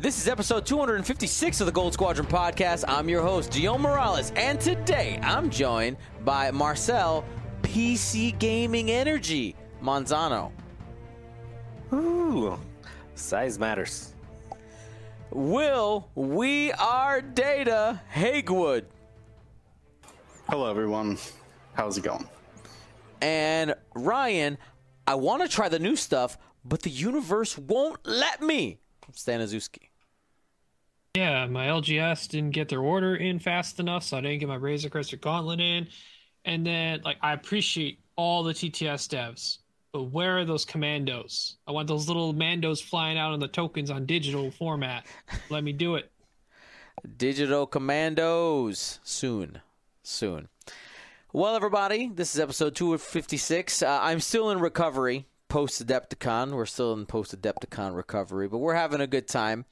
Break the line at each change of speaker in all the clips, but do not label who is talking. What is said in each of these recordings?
This is episode 256 of the Gold Squadron podcast. I'm your host, Gio Morales, and today I'm joined by Marcel PC Gaming Energy Manzano.
Ooh, size matters.
Will We Are Data Hagewood.
Hello, everyone. How's it going?
And Ryan, I want to try the new stuff, but the universe won't let me. Stanazuski.
Yeah, my LGS didn't get their order in fast enough, so I didn't get my Razor Crest Gauntlet in. And then, like, I appreciate all the TTS devs, but where are those commandos? I want those little mandos flying out on the tokens on digital format. Let me do it.
Digital Commandos. Soon. Soon. Well, everybody, this is episode 256. Uh, I'm still in recovery post Adepticon. We're still in post Adepticon recovery, but we're having a good time.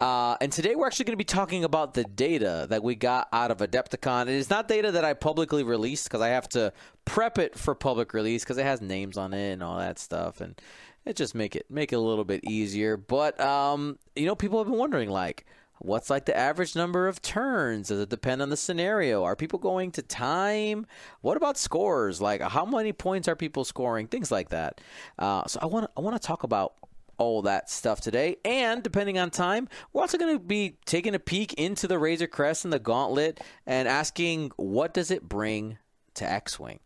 Uh, and today we're actually going to be talking about the data that we got out of Adepticon. It is not data that I publicly released because I have to prep it for public release because it has names on it and all that stuff, and it just make it make it a little bit easier. But um, you know, people have been wondering like. What's like the average number of turns? Does it depend on the scenario? Are people going to time? What about scores? Like how many points are people scoring? Things like that. Uh, so I want I want to talk about all that stuff today. And depending on time, we're also going to be taking a peek into the Razor Crest and the Gauntlet and asking what does it bring to X-wing.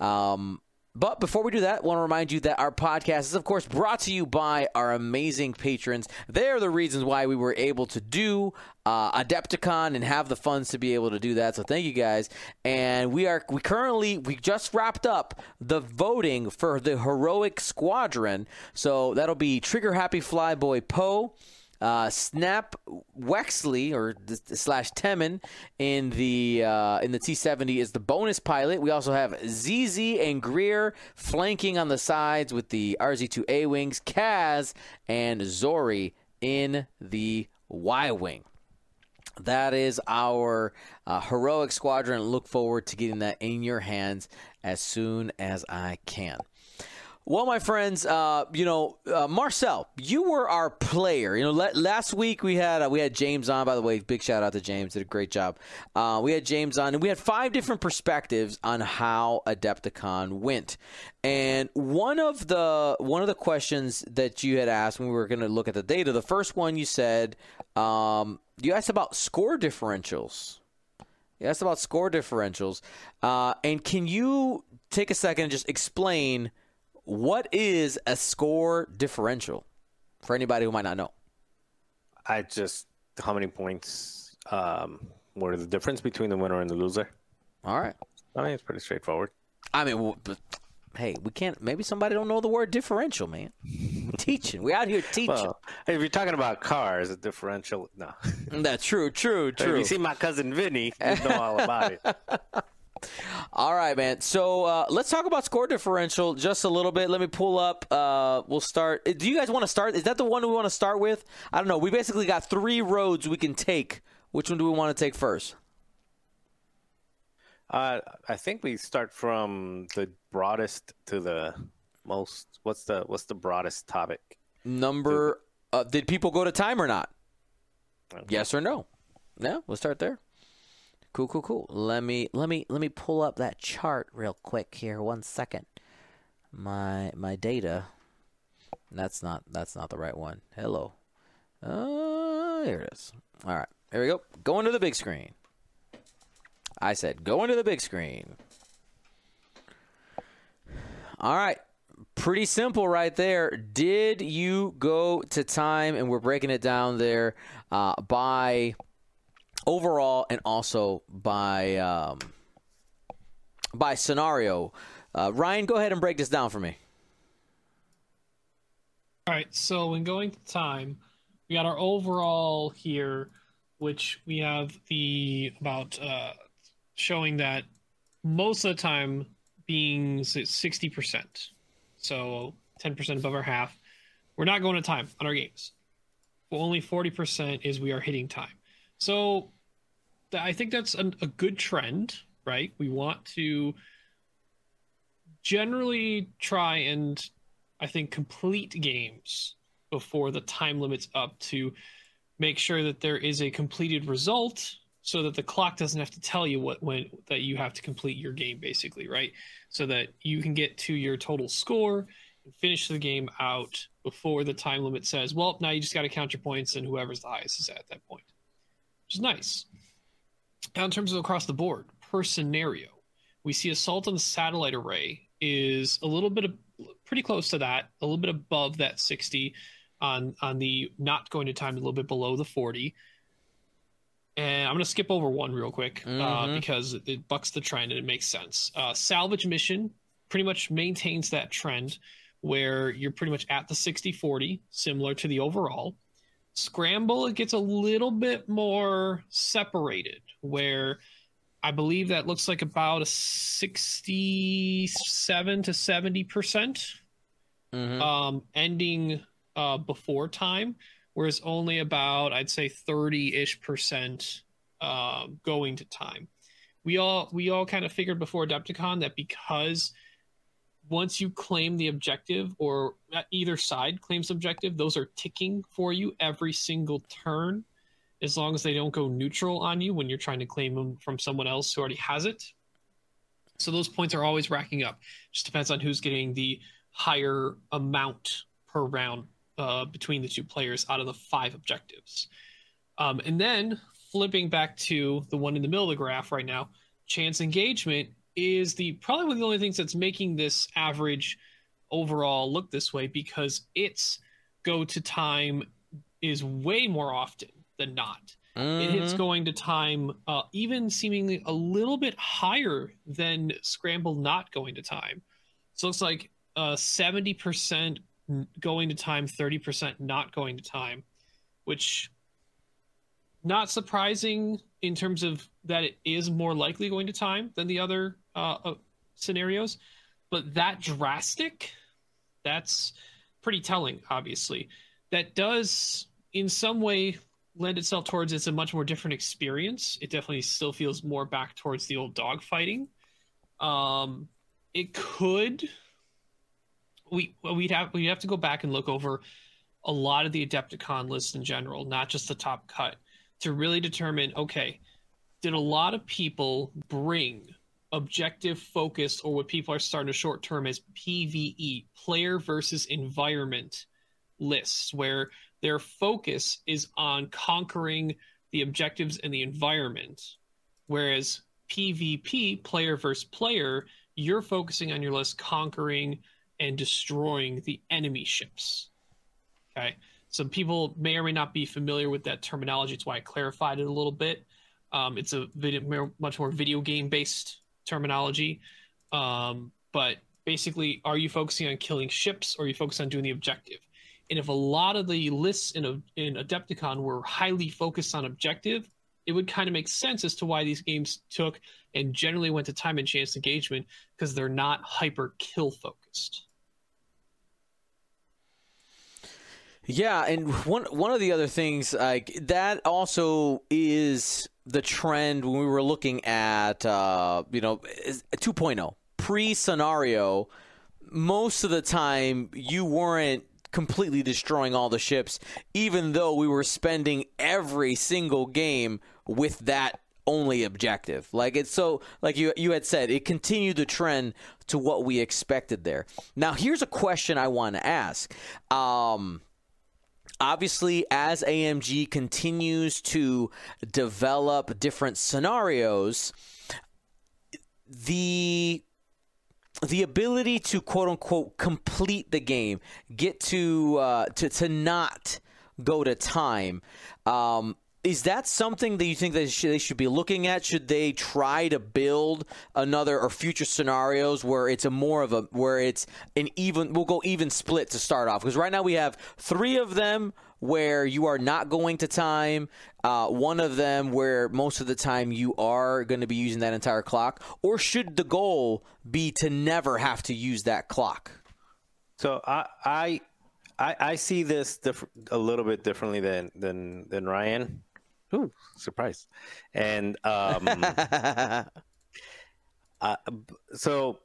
Um, but before we do that, I want to remind you that our podcast is, of course, brought to you by our amazing patrons. They are the reasons why we were able to do uh, Adepticon and have the funds to be able to do that. So thank you guys. And we are we currently we just wrapped up the voting for the heroic squadron. So that'll be Trigger Happy Flyboy Poe. Uh, Snap Wexley or th- slash Temmin in the uh, in the T70 is the bonus pilot. We also have ZZ and Greer flanking on the sides with the RZ2A wings. Kaz and Zorii in the Y wing. That is our uh, heroic squadron. Look forward to getting that in your hands as soon as I can. Well, my friends, uh, you know, uh, Marcel, you were our player. You know, last week we had uh, we had James on. By the way, big shout out to James, did a great job. Uh, we had James on, and we had five different perspectives on how Adepticon went. And one of the one of the questions that you had asked when we were going to look at the data, the first one you said, um, you asked about score differentials. You asked about score differentials, uh, and can you take a second and just explain? What is a score differential for anybody who might not know?
I just how many points um what are the difference between the winner and the loser?
All right.
I mean, it's pretty straightforward.
I mean, well, but, hey, we can't. Maybe somebody don't know the word differential, man. teaching, we out here teaching.
Well, if you're talking about cars, a differential, no.
That's true, true, true.
If you see my cousin Vinny, you know all about it.
All right, man. So uh, let's talk about score differential just a little bit. Let me pull up. Uh, we'll start. Do you guys want to start? Is that the one we want to start with? I don't know. We basically got three roads we can take. Which one do we want to take first?
Uh, I think we start from the broadest to the most. What's the what's the broadest topic?
Number. Uh, did people go to time or not? Yes or no? Yeah, we'll start there. Cool, cool, cool. Let me let me let me pull up that chart real quick here. One second. My my data. That's not that's not the right one. Hello. Uh, here it is. All right. Here we go. Going to the big screen. I said go into the big screen. All right. Pretty simple right there. Did you go to time? And we're breaking it down there uh, by overall and also by um, by scenario. Uh, Ryan, go ahead and break this down for me.
All right. So when going to time, we got our overall here, which we have the about uh, showing that most of the time being sixty percent, so ten percent above our half. We're not going to time on our games. Only forty percent is we are hitting time. So I think that's a, a good trend, right? We want to generally try and I think complete games before the time limit's up to make sure that there is a completed result so that the clock doesn't have to tell you what when that you have to complete your game basically right so that you can get to your total score and finish the game out before the time limit says well now you just got to count your points and whoever's the highest is at that point which is nice now in terms of across the board per scenario we see assault on the satellite array is a little bit of pretty close to that a little bit above that 60 on on the not going to time a little bit below the 40 and i'm going to skip over one real quick uh,
Mhm.
because it, it bucks the trend and it makes sense. Uh, salvage mission pretty much maintains that trend where you're pretty much at the 60 40 similar to the overall. Scramble it gets a little bit more separated where i believe that looks like about a 67 to 70 percent
Mhm.
um, ending uh, before time, whereas only about I'd say thirty ish percent um, going to time. We all we all kind of figured before Adepticon that because once you claim the objective or uh, either side claims objective, those are ticking for you every single turn, as long as they don't go neutral on you when you're trying to claim them from someone else who already has it. So those points are always racking up. Just depends on who's getting the higher amount per round uh, between the two players out of the five objectives. Um, and then flipping back to the one in the middle of the graph right now, chance engagement is the probably one of the only things that's making this average overall look this way because its go to time is way more often than not. It hits
Mhm.
going to time, uh, even seemingly a little bit higher than Scramble not going to time. So it looks like uh, 70% going to time, 30% not going to time, which not surprising in terms of that it is more likely going to time than the other uh, uh, scenarios. But that drastic, that's pretty telling, obviously. That does, in some way, lend itself towards it's a much more different experience. It definitely still feels more back towards the old dog fighting. Um, it could we we'd have we'd have to go back and look over a lot of the Adepticon lists in general, not just the top cut, to really determine okay, did a lot of people bring objective focus or what people are starting to short term as PVE, player versus environment lists, where their focus is on conquering the objectives and the environment, whereas PvP, player versus player, you're focusing on your list conquering and destroying the enemy ships. Okay. Some people may or may not be familiar with that terminology. It's why I clarified it a little bit. Um, it's a video, much more video game based terminology. Um, but basically, are you focusing on killing ships or are you focused on doing the objective? And if a lot of the lists in, in Adepticon were highly focused on objective, it would kind of make sense as to why these games took and generally went to time and chance engagement because they're not hyper kill focused.
Yeah, and one one of the other things like that also is the trend when we were looking at uh, you know is- 2.0 pre scenario. Most of the time, you weren't completely destroying all the ships, even though we were spending every single game with that only objective. Like it's so like you you had said, it continued the trend to what we expected there. Now here's a question I want to ask. Um obviously as AMG continues to develop different scenarios, the the ability to quote unquote complete the game, get to uh, to to not go to time. Um, is that something that you think they they should be looking at? Should they try to build another or future scenarios where it's a more of a where it's an even we'll go even split to start off because right now we have three of them where you are not going to time, uh, one of them where most of the time you are going to be using that entire clock, or should the goal be to never have to use that clock?
So I I I, I see this diff- a little bit differently than than than Ryan. Ooh, surprise! And um, uh, so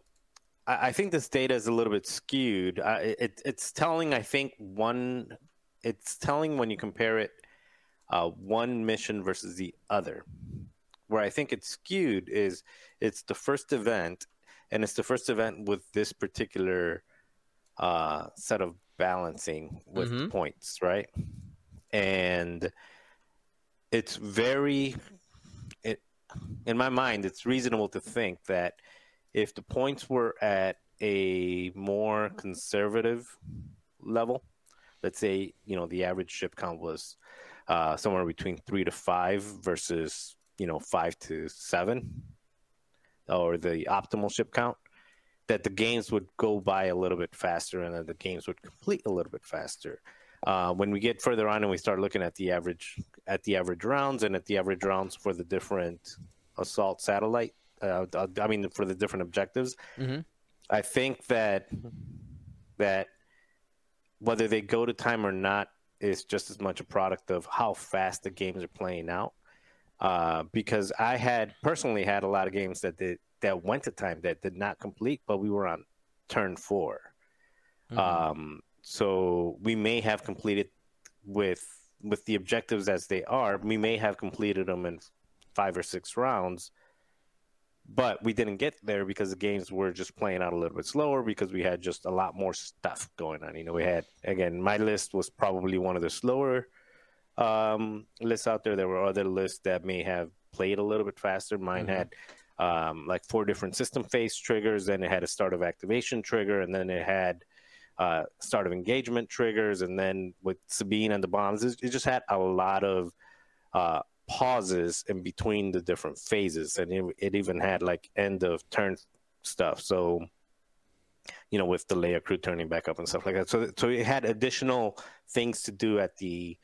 I, I think this data is a little bit skewed. Uh, it, it's telling, I think, one it's telling when you compare it uh, one mission versus the other. Where I think it's skewed is it's the first event, and it's the first event with this particular uh, set of balancing with
Mhm.
points, right? And it's very, it in my mind, it's reasonable to think that if the points were at a more conservative level, let's say you know the average ship count was uh, somewhere between three to five versus you know five to seven, or the optimal ship count, that the games would go by a little bit faster and that the games would complete a little bit faster. Uh, when we get further on and we start looking at the average at the average rounds and at the average rounds for the different assault satellite, uh, I mean for the different objectives,
Mhm.
I think that that whether they go to time or not is just as much a product of how fast the games are playing out. Uh, because I had personally had a lot of games that did that went to time that did not complete, but we were on turn 4
Mhm.
Um, so we may have completed with with the objectives as they are. We may have completed them in five or six rounds, but we didn't get there because the games were just playing out a little bit slower because we had just a lot more stuff going on. You know, we had again, my list was probably one of the slower um, lists out there. There were other lists that may have played a little bit faster. Mine
Mhm.
had um, like four different system phase triggers. Then it had a start of activation trigger, and then it had uh, start of engagement triggers, and then with Sabine and the bombs, it, it just had a lot of uh, pauses in between the different phases, and it, it even had like end of turn stuff. So, you know, with the layer crew turning back up and stuff like that. So, so it had additional things to do at the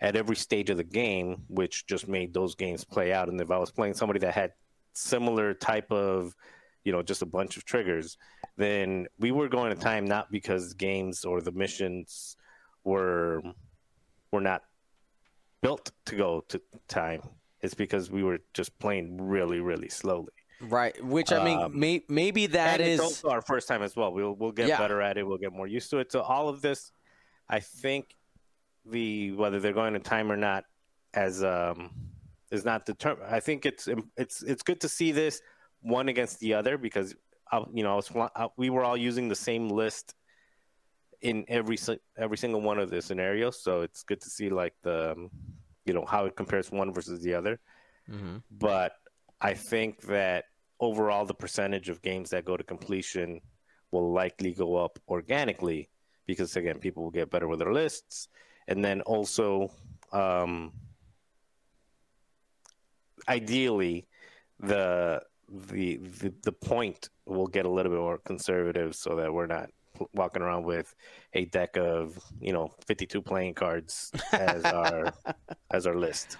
at every stage of the game, which just made those games play out. And if I was playing somebody that had similar type of, you know, just a bunch of triggers, then we were going to time not because games or the missions were were not built to go to time. It's because we were just playing really, really slowly.
Right. Which I mean,
Um,
may, maybe that
and
is.
it's also our first time as well. We'll we'll get
Yeah.
better at it. We'll get more used to it. So all of this, I think, the whether they're going to time or not, as um, is not determined. I think it's it's it's good to see this one against the other because uh, you know I was, uh, we were all using the same list in every every single one of the scenarios. So it's good to see like the um, you know how it compares one versus the other
Mhm.
but I think that overall the percentage of games that go to completion will likely go up organically because again people will get better with their lists and then also um, ideally the, the the the point will get a little bit more conservative so that we're not walking around with a deck of you know 52 playing cards as our as our list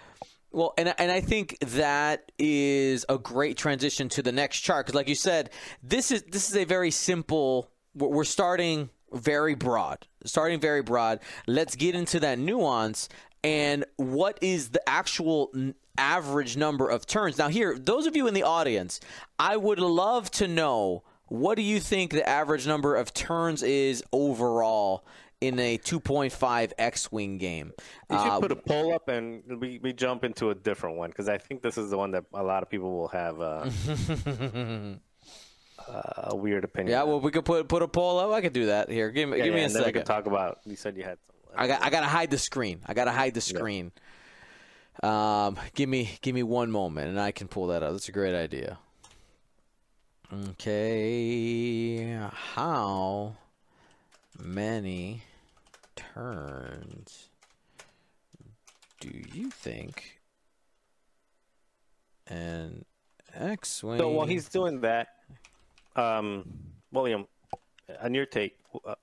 Well, and and I think that is a great transition to the next chart because, like you said, this is this is a very simple. We're we're starting very broad, starting very broad. Let's get into that nuance and what is the actual average number of turns. Now, here, those of you in the audience, I would love to know what do you think the average number of turns is overall in a 2.5 X-wing game.
You should
Uh,
put a poll up and we, we jump into a different one because I think this is the one that a lot of people will have uh, a weird opinion.
Yeah, well, we could put put a poll up. I could do that. Here, give me
Yeah,
give me
yeah,
a
and then we
second.
could talk about. You said you had some.
I got I gotta hide the screen. I gotta hide the screen. Um, give me give me one moment, and I can pull that up. That's a great idea. Okay, how many turns do you think an X-wing?
So while he's doing that, um, William, on your take, uh,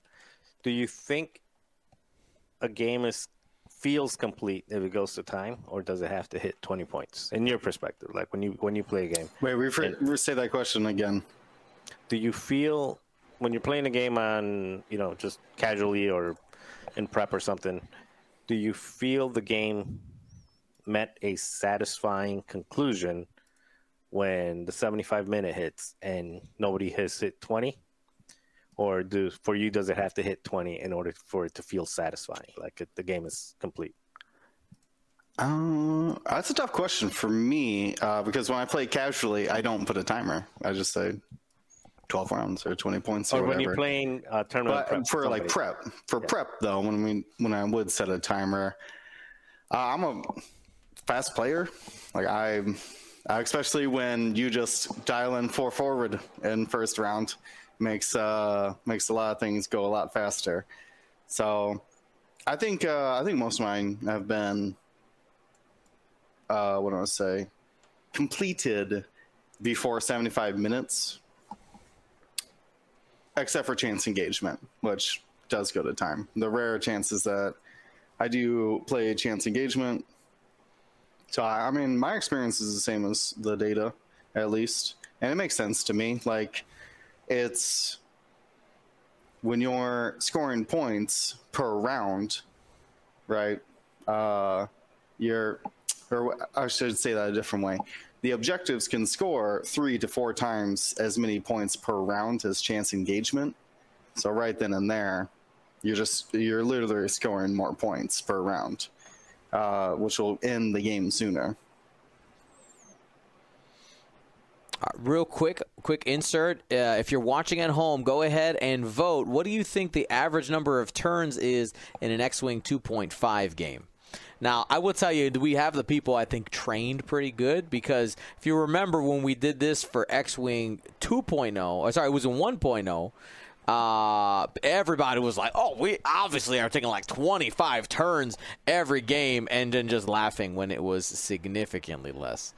do you think a game is feels complete if it goes to time, or does it have to hit twenty points? In your perspective, like when you when you play a game,
Wait, refer- re- say that question again.
do you feel when you're playing a game on you know just casually or in prep or something do you feel the game met a satisfying conclusion when the 75 minute hits and nobody has hit 20 or do for you does it have to hit 20 in order for it to feel satisfying like it, the game is complete
Uh, that's a tough question for me uh, because when I play casually, I don't put a timer. I just say 12 rounds or 20 points or,
or when
whatever.
you're playing uh, tournament
But for like prep, for
Yeah.
prep though, when we when I would set a timer, uh, I'm a fast player. Like I, especially when you just dial in four forward in first round, makes uh makes a lot of things go a lot faster. So, I think uh, I think most of mine have been, uh, what do I say, completed before 75 minutes except for chance engagement, which does go to time. The rare chances that I do play chance engagement. So I I mean, my experience is the same as the data, at least, and it makes sense to me. Like, it's when you're scoring points per round, right? Uh, you're, or I should say that a different way the objectives can score three to four times as many points per round as chance engagement. So right then and there, you're just you're literally scoring more points per round, uh, which will end the game sooner.
Uh, real quick, quick insert. Uh, if you're watching at home, go ahead and vote. What do you think the average number of turns is in an X-wing 2.5 game? Now, I will tell you, we have the people I think trained pretty good because if you remember when we did this for X-wing 2.0, or sorry, it was in 1.0. Uh, everybody was like, "Oh, we obviously are taking like 25 turns every game," and then just laughing when it was significantly less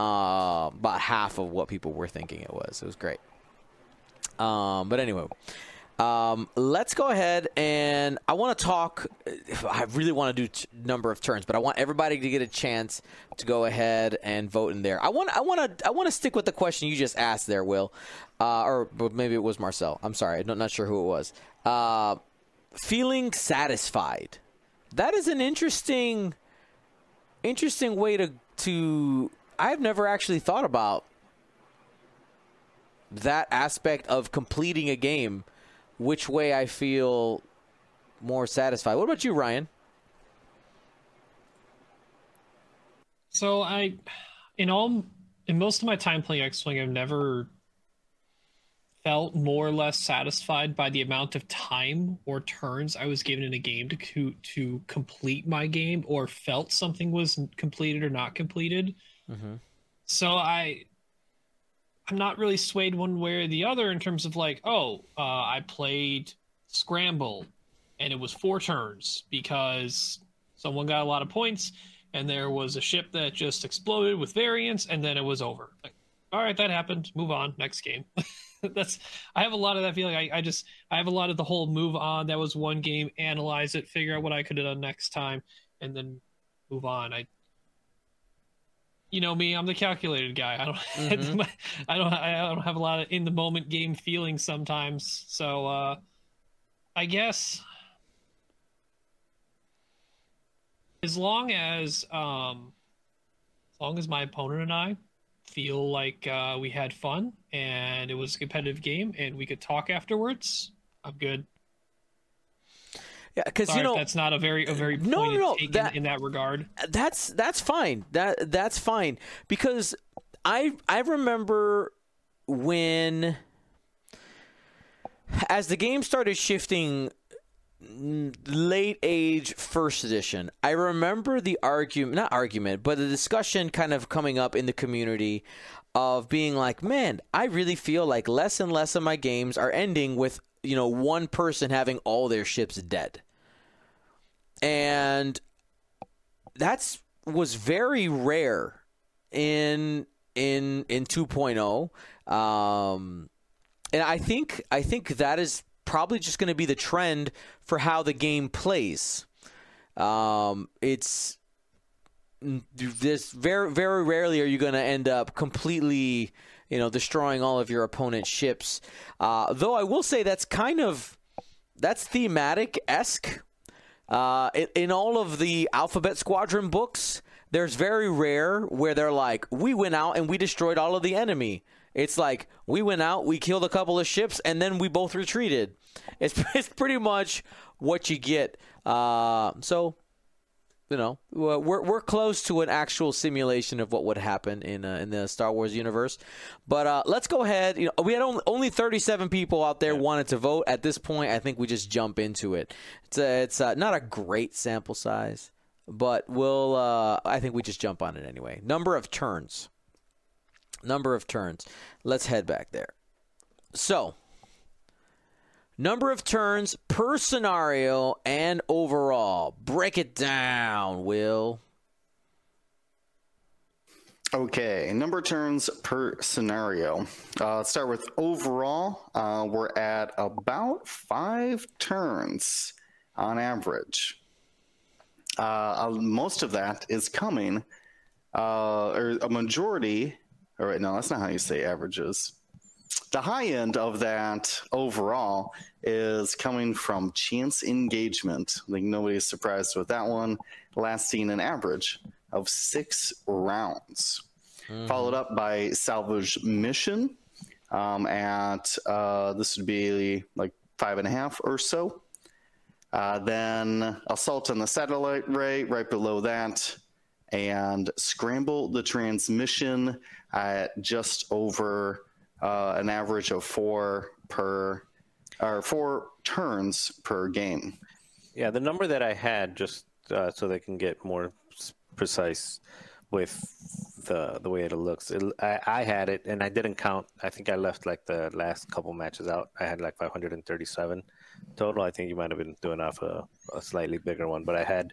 uh, about half of what people were thinking it was. It was great. Um, but anyway, um, let's go ahead and I want to talk. I really want to do t- number of turns, but I want everybody to get a chance to go ahead and vote in there. I want. I want to. I want to stick with the question you just asked there, Will, uh, or maybe it was Marcel. I'm sorry, I'm not sure who it was. Uh, feeling satisfied. That is an interesting, interesting way to to. I've never actually thought about that aspect of completing a game, which way I feel more satisfied. What about you, Ryan?
So I, in all, in most of my time playing X Wing, I've never felt more or less satisfied by the amount of time or turns I was given in a game to to, to complete my game, or felt something was completed or not completed.
Mm-hmm.
So I, I'm not really swayed one way or the other in terms of like, oh, uh, I played Scramble, and it was four turns because someone got a lot of points and there was a ship that just exploded with variants and then it was over. Like all right that happened. Move on. Next game. That's i have a lot of that feeling. I, I just i have a lot of the whole move on. That was one game. Analyze it. Figure out what i could have done next time and then move on. I you know me i'm the calculated guy i don't
Mhm.
i don't i don't have a lot of in the moment game feelings sometimes so uh i guess as long as um as long as my opponent and I feel like uh, we had fun and it was a competitive game and we could talk afterwards, I'm good.
Yeah, because you know
that's not a very a very
No, no, no, that-
in, that regard.
that's that's fine. That that's fine because I I remember when as the game started shifting mm, late age first edition i remember the argument not argument but the discussion kind of coming up in the community of being like man i really feel like less and less of my games are ending with you know one person having all their ships dead. And that's was very rare in in in 2.0 um and i think i think that is probably just going to be the trend for how the game plays. Um it's this very very rarely are you going to end up completely you know destroying all of your opponent's ships uh though i will say that's kind of that's thematic esque uh, in, all of the Alphabet Squadron books, there's very rare where they're like, we went out and we destroyed all of the enemy. It's like we went out, we killed a couple of ships, and then we both retreated. It's, it's pretty much what you get. Uh, so, you know, we're we're close to an actual simulation of what would happen in uh, in the Star Wars universe. But uh, let's go ahead. You know, we had only, only 37 people out there wanted to vote. At this point, I think we just jump into it. It's a, it's a, not a great sample size, but we'll. Uh, I think we just jump on it anyway. Number of turns. Number of turns. Let's head back there. So, number of turns per scenario and overall. Break it down, Will.
Okay, number of turns per scenario. Uh, let's start with overall. Uh, we're at about five turns on average. Uh, most of that is coming, uh, or a majority. All right, no, that's not how you say averages. The high end of that overall is coming from chance engagement. I think nobody's surprised with that one, lasting an average of six rounds. Mm-hmm. Followed up by salvage mission um, at uh, this would be like five and a half or so. Uh, then assault on the satellite array right below that, and scramble the transmission at just over uh, an average of four per or four turns per game.
Yeah, the number that I had just uh, so they can get more precise with the the way it looks. It, I, I had it and I didn't count. I think I left like the last couple matches out. I had like 537 total. I think you might have been doing off a, a slightly bigger one, but I had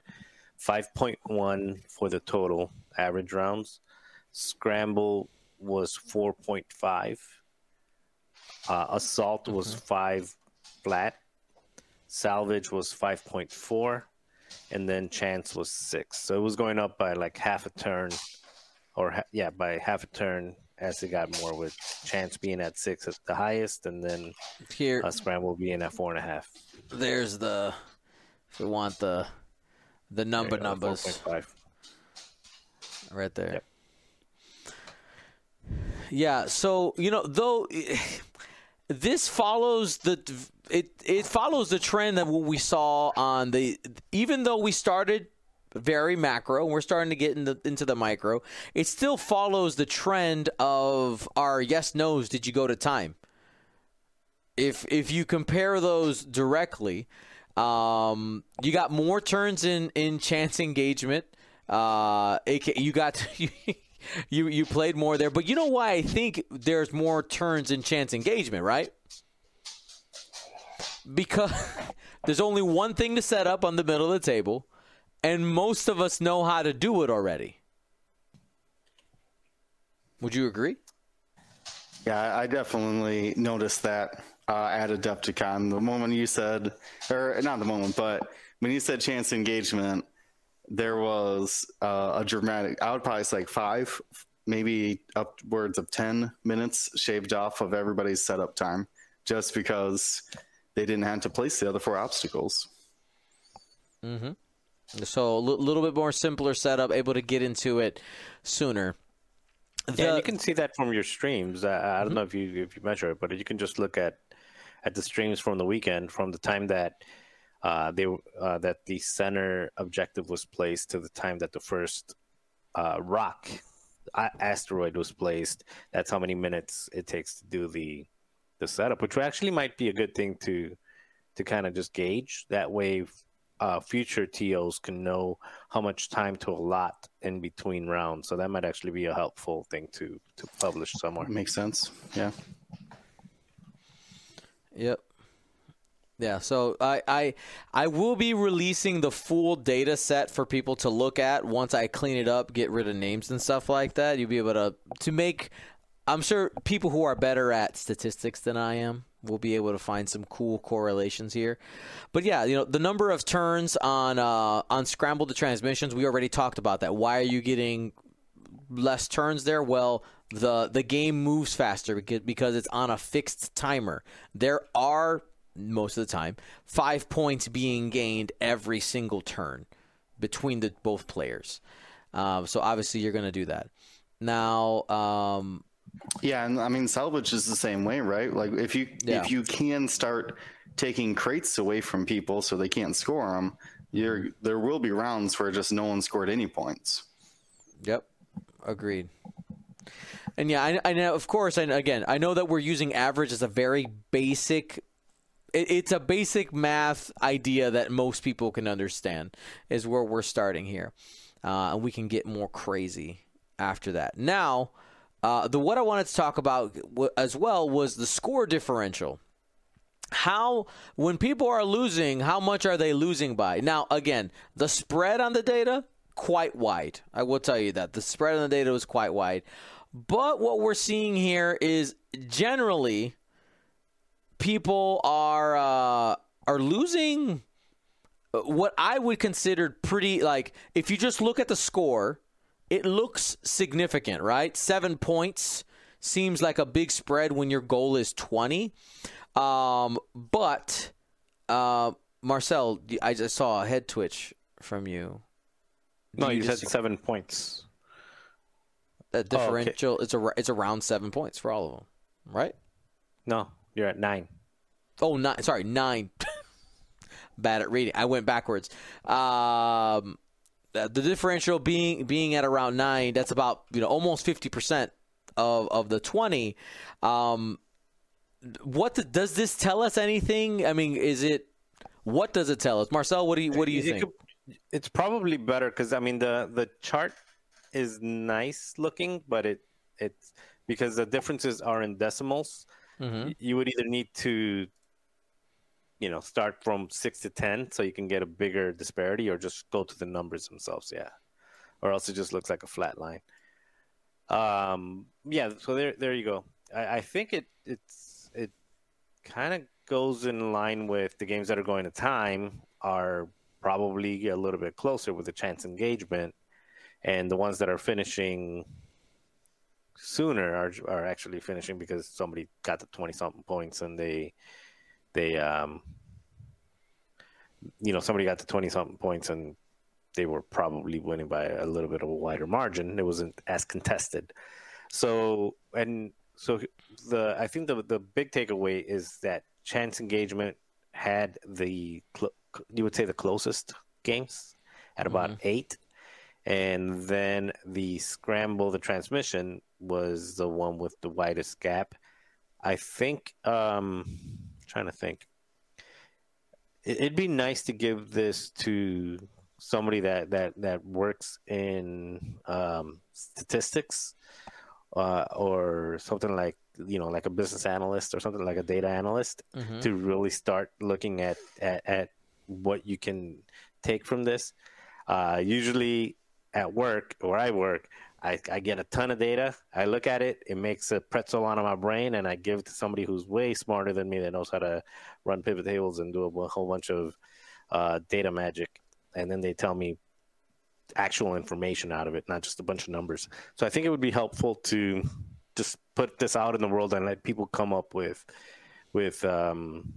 5.1 for the total average rounds. Scramble was 4.5. Uh, assault was mm-hmm. 5 flat. Salvage was 5.4. And then chance was 6. So it was going up by like half a turn, or ha- yeah, by half a turn as it got more, with chance being at 6 at the highest, and then
here
uh, scramble being at 4.5.
There's the, if we want the, the number numbers. 4.5. Right there. Yep. Yeah. So you know, though, this follows the it it follows the trend that what we saw on the. Even though we started very macro and we're starting to get into into the micro, it still follows the trend of our yes nos. Did you go to time? If if you compare those directly, um, you got more turns in in chance engagement. Uh, you got you you played more there. But you know why I think there's more turns in chance engagement, right? Because there's only one thing to set up on the middle of the table, and most of us know how to do it already. Would you agree?
Yeah, I definitely noticed that uh, at Adepticon. The moment you said, or not the moment, but when you said chance engagement, there was uh, a dramatic. I would probably say like five, maybe upwards of ten minutes shaved off of everybody's setup time, just because they didn't have to place the other four obstacles.
Mm-hmm. So a l- little bit more simpler setup, able to get into it sooner.
The... Yeah, you can see that from your streams. Uh, I don't mm-hmm. know if you if you measure it, but you can just look at at the streams from the weekend, from the time that uh, they uh, that the center objective was placed to the time that the first uh, rock asteroid was placed. That's how many minutes it takes to do the the setup, which actually might be a good thing to to kind of just gauge. That way, uh, future TOs can know how much time to allot in between rounds. So that might actually be a helpful thing to to publish somewhere.
Makes sense. Yeah.
Yep. Yeah, so I, I I will be releasing the full data set for people to look at once I clean it up, get rid of names and stuff like that. You'll be able to to make I'm sure people who are better at statistics than I am will be able to find some cool correlations here. But yeah, you know, the number of turns on uh, on scrambled transmissions, we already talked about that. Why are you getting less turns there? Well, the the game moves faster because it's on a fixed timer. There are most of the time, five points being gained every single turn between the both players. Um, so obviously you're going to do that. Now, um,
Yeah, and I mean salvage is the same way, right? Like if you
Yeah.
if you can start taking crates away from people so they can't score them, you're there will be rounds where just no one scored any points.
Yep, agreed. And yeah, I, I know. Of course, and again, I know that we're using average as a very basic. It, it's a basic math idea that most people can understand. Is where we're starting here, uh, and we can get more crazy after that. Now, uh, the what I wanted to talk about as well was the score differential. How when people are losing how much are they losing by? Now again the spread on the data quite wide. I will tell you that. The spread on the data was quite wide. But what we're seeing here is generally people are uh, are losing what i would consider pretty like if you just look at the score it looks significant right 7 points seems like a big spread when your goal is 20 um, but uh, Marcel, I just saw a head twitch from you.
No, you said
just-
seven points.
that
Oh, okay.
differential. It's a it's around seven points for all of them, right?
No, you're at nine.
Oh, nine. Sorry, nine. Bad at reading. I went backwards. Um, the the differential being being at around nine. That's about you know almost fifty percent of of the twenty. Um, what the, does this tell us? Anything? I mean, is it? What does it tell us, Marcel? What do you what do you
It
think?
could- it's probably better because I mean the the chart is nice looking, but it it's because the differences are in decimals.
Mhm.
You would either need to, you know, start from six to ten so you can get a bigger disparity, or just go to the numbers themselves. Yeah, or else it just looks like a flat line. Um, yeah. So there, there you go. I, I think it it's it kind of goes in line with the games that are going to time are probably a little bit closer with the chance engagement, and the ones that are finishing sooner are are actually finishing because somebody got the twenty something points and they they um you know somebody got the twenty something points and they were probably winning by a little bit of a wider margin. It wasn't as contested. So and so the I think the the big takeaway is that chance engagement had the you would say the closest games at about eight, and then the scramble, the transmission was the one with the widest gap. I think. Um, trying to think. It- It'd be nice to give this to somebody that that that works in um, statistics uh, or something like you know like a business analyst or something like a data analyst
Mhm.
to really start looking at, at at what you can take from this. Uh, usually at work where I work, I, I get a ton of data. I look at it, it makes a pretzel out of my brain, and I give it to somebody who's way smarter than me that knows how to run pivot tables and do a whole bunch of uh, data magic. And then they tell me actual information out of it, not just a bunch of numbers. So I think it would be helpful to just put this out in the world and let people come up with with um,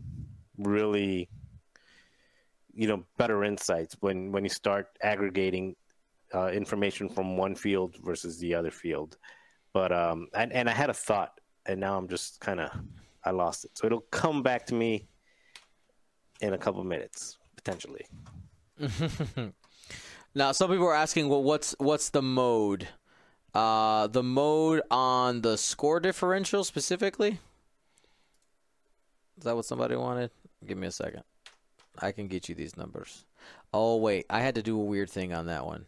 really you know better insights when when you start aggregating uh, information from one field versus the other field. But um, and and I had a thought, and now I'm just kind of I lost it. So it'll come back to me in a couple minutes potentially.
Now, some people are asking, well, what's what's the mode? Uh, the mode on the score differential specifically. Is that what somebody wanted? Give me a second. I can get you these numbers. Oh wait, I had to do a weird thing on that one.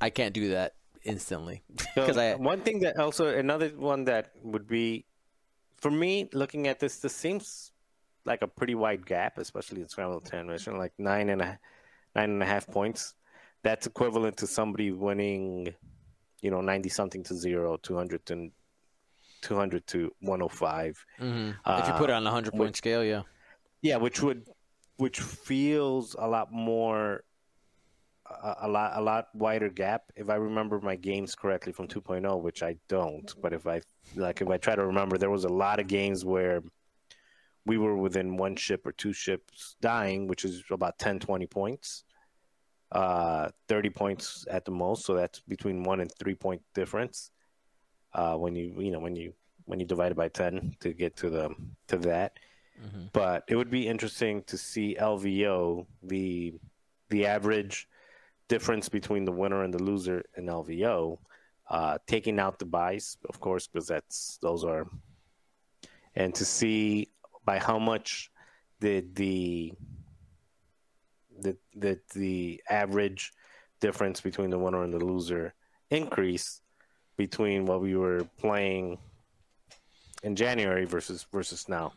I can't do that instantly because
So
I
one thing that also another one that would be for me looking at this, this seems like a pretty wide gap, especially in scramble transmission, like nine and a nine and a half points. That's equivalent to somebody winning, you know, ninety something to zero, 200 to 200 to one hundred five.
Mhm. if you put it on a hundred point scale, yeah.
Yeah, which would which feels a lot more a, a lot a lot wider gap if I remember my games correctly from 2.0, which I don't. But if I like if I try to remember, there was a lot of games where we were within one ship or two ships dying, which is about 10, 20 points. Uh, 30 points at the most, so that's between one and three point difference. uh, when you you know when you when you divide it by ten to get to the to that. Mm-hmm. But it would be interesting to see LVO the the average difference between the winner and the loser in LVO, uh, taking out the byes, of course, because that's those are, and to see by how much did the the the the average difference between the winner and the loser increase between what we were playing in January versus versus now.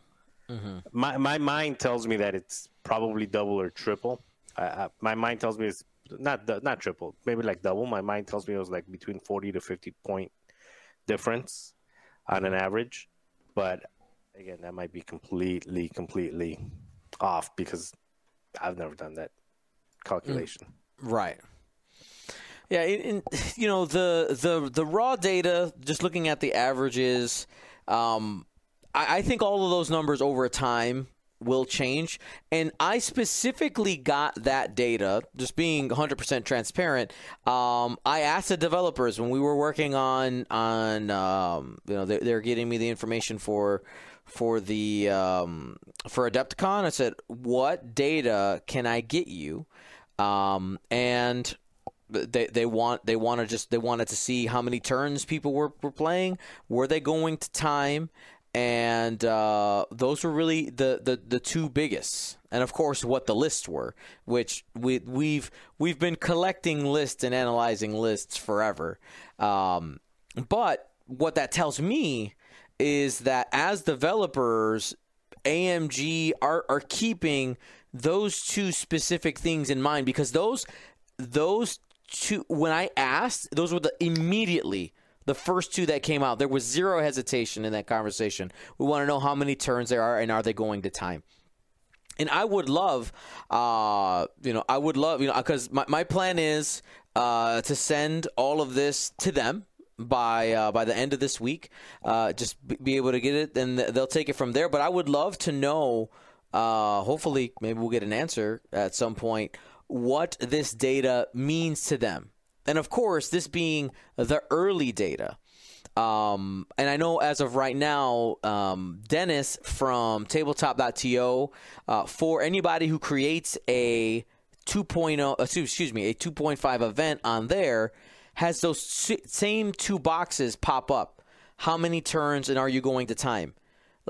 Mm-hmm. My my mind tells me that it's probably double or triple. I, my mind tells me it's not the not triple, maybe like double. My mind tells me it was like between forty to fifty point difference on an average, but again, that might be completely completely off because I've never done that calculation.
Right. Yeah, in, you know the the the raw data. Just looking at the averages, um, I, I think all of those numbers over time will change. And I specifically got that data, just being 100% transparent. Um, I asked the developers when we were working on on um, you know they're, they're, getting me the information for for the um, for Adepticon. I said, "What data can I get you?" Um, and they they want they want to just they wanted to see how many turns people were, were playing. Were they going to time? And uh, those were really the, the, the two biggest. And of course, what the lists were, which we we've we've been collecting lists and analyzing lists forever. Um, but what that tells me is that as developers, AMG are are keeping those two specific things in mind because those those two when I asked, those were the immediately the first two that came out, there was zero hesitation in that conversation. We want to know how many turns there are and are they going to time. And I would love, uh, you know, I would love, you know, because my, my plan is uh, to send all of this to them by uh, by the end of this week. Uh, just be able to get it, and they'll take it from there. But I would love to know. Uh, hopefully, maybe we'll get an answer at some point. What this data means to them and of course, this being the early data. Um, and I know as of right now, um, Dennis from tabletop.to, uh, for anybody who creates a 2.0, uh, excuse me, a 2.5 event on there, has those same two boxes pop up. How many turns and are you going to time?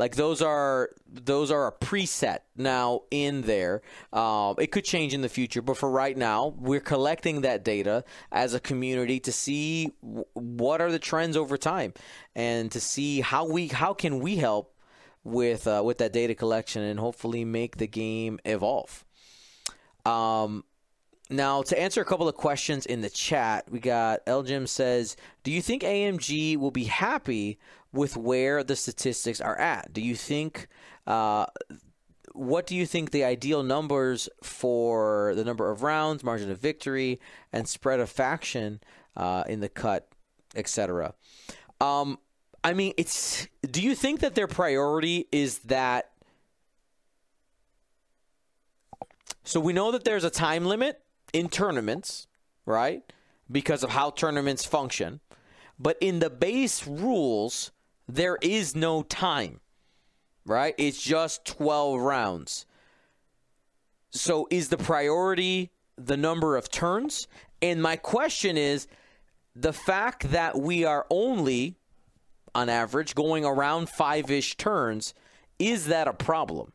Like those are those are a preset now in there. Uh, it could change in the future, but for right now, we're collecting that data as a community to see w- what are the trends over time, and to see how we how can we help with uh, with that data collection and hopefully make the game evolve. Um, now, to answer a couple of questions in the chat, we got Jim says, "Do you think AMG will be happy with where the statistics are at. Do you think? Uh, what do you think the ideal numbers for the number of rounds, margin of victory, and spread of faction uh, in the cut, etc.? Um, I mean, it's. Do you think that their priority is that? So we know that there's a time limit in tournaments, right? Because of how tournaments function. But in the base rules, there is no time, right? It's just 12 rounds. So is the priority the number of turns? And my question is the fact that we are only, on average, going around five ish turns, is that a problem?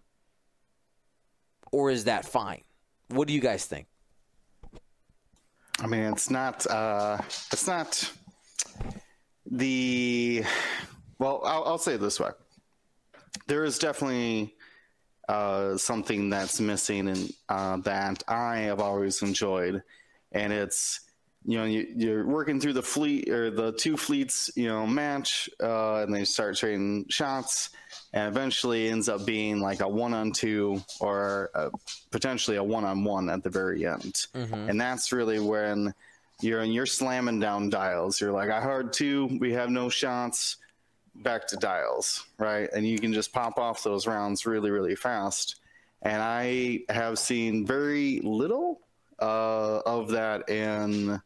Or is that fine? What do you guys think?
I mean, it's not. Uh, it's not the well, I'll, I'll say it this way: there is definitely uh, something that's missing and uh, that I have always enjoyed, and it's you know you, are working through the fleet or the two fleets you know match, uh, and they start trading shots, and eventually ends up being like a one on two or a, potentially a one on one at the very end, mm-hmm. and that's really when you're you're slamming down dials. You're like, I heard two, we have no shots back to dials, right? And you can just pop off those rounds really, really fast. And I have seen very little uh, of that in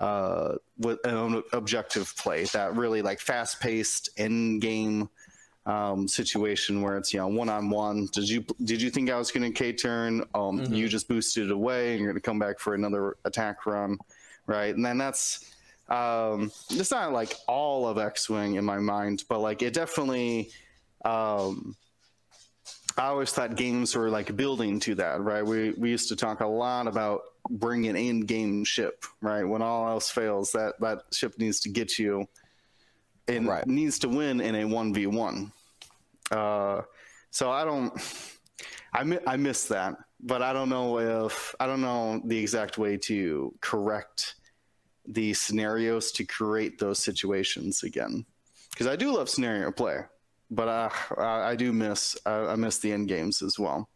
uh, with an objective play, that really like fast paced end game um, situation where it's you know one on one. Did you did you think I was going to K turn? Um,
Mhm.
You just boosted it away, and you're going to come back for another attack run, right? And then that's um, it's not like all of X Wing in my mind, but like it definitely. Um, I always thought games were like building to that, right? We we used to talk a lot about bringing in game ship, right? When all else fails, that that ship needs to get you and
Right.
needs to win in a one v one. Uh, so I don't, I mi- I miss that, but I don't know if I don't know the exact way to correct the scenarios to create those situations again, because I do love scenario play, but uh, I I do miss I miss the end games as well.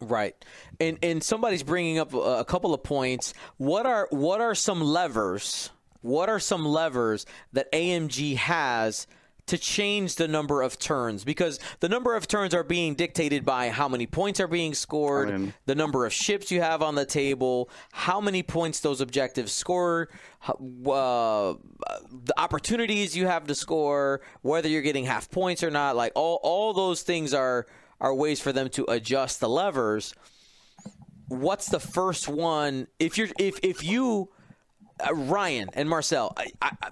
Right, and and somebody's bringing up a couple of points. What are what are some levers? What are some levers that AMG has to change the number of turns? Because the number of turns are being dictated by how many points are being scored,
I mean-
the number of ships you have on the table, how many points those objectives score, uh, the opportunities you have to score, whether you're getting half points or not. Like all all those things are are ways for them to adjust the levers. What's the first one? If you're if if you uh, Ryan and Marcel, I, I, I-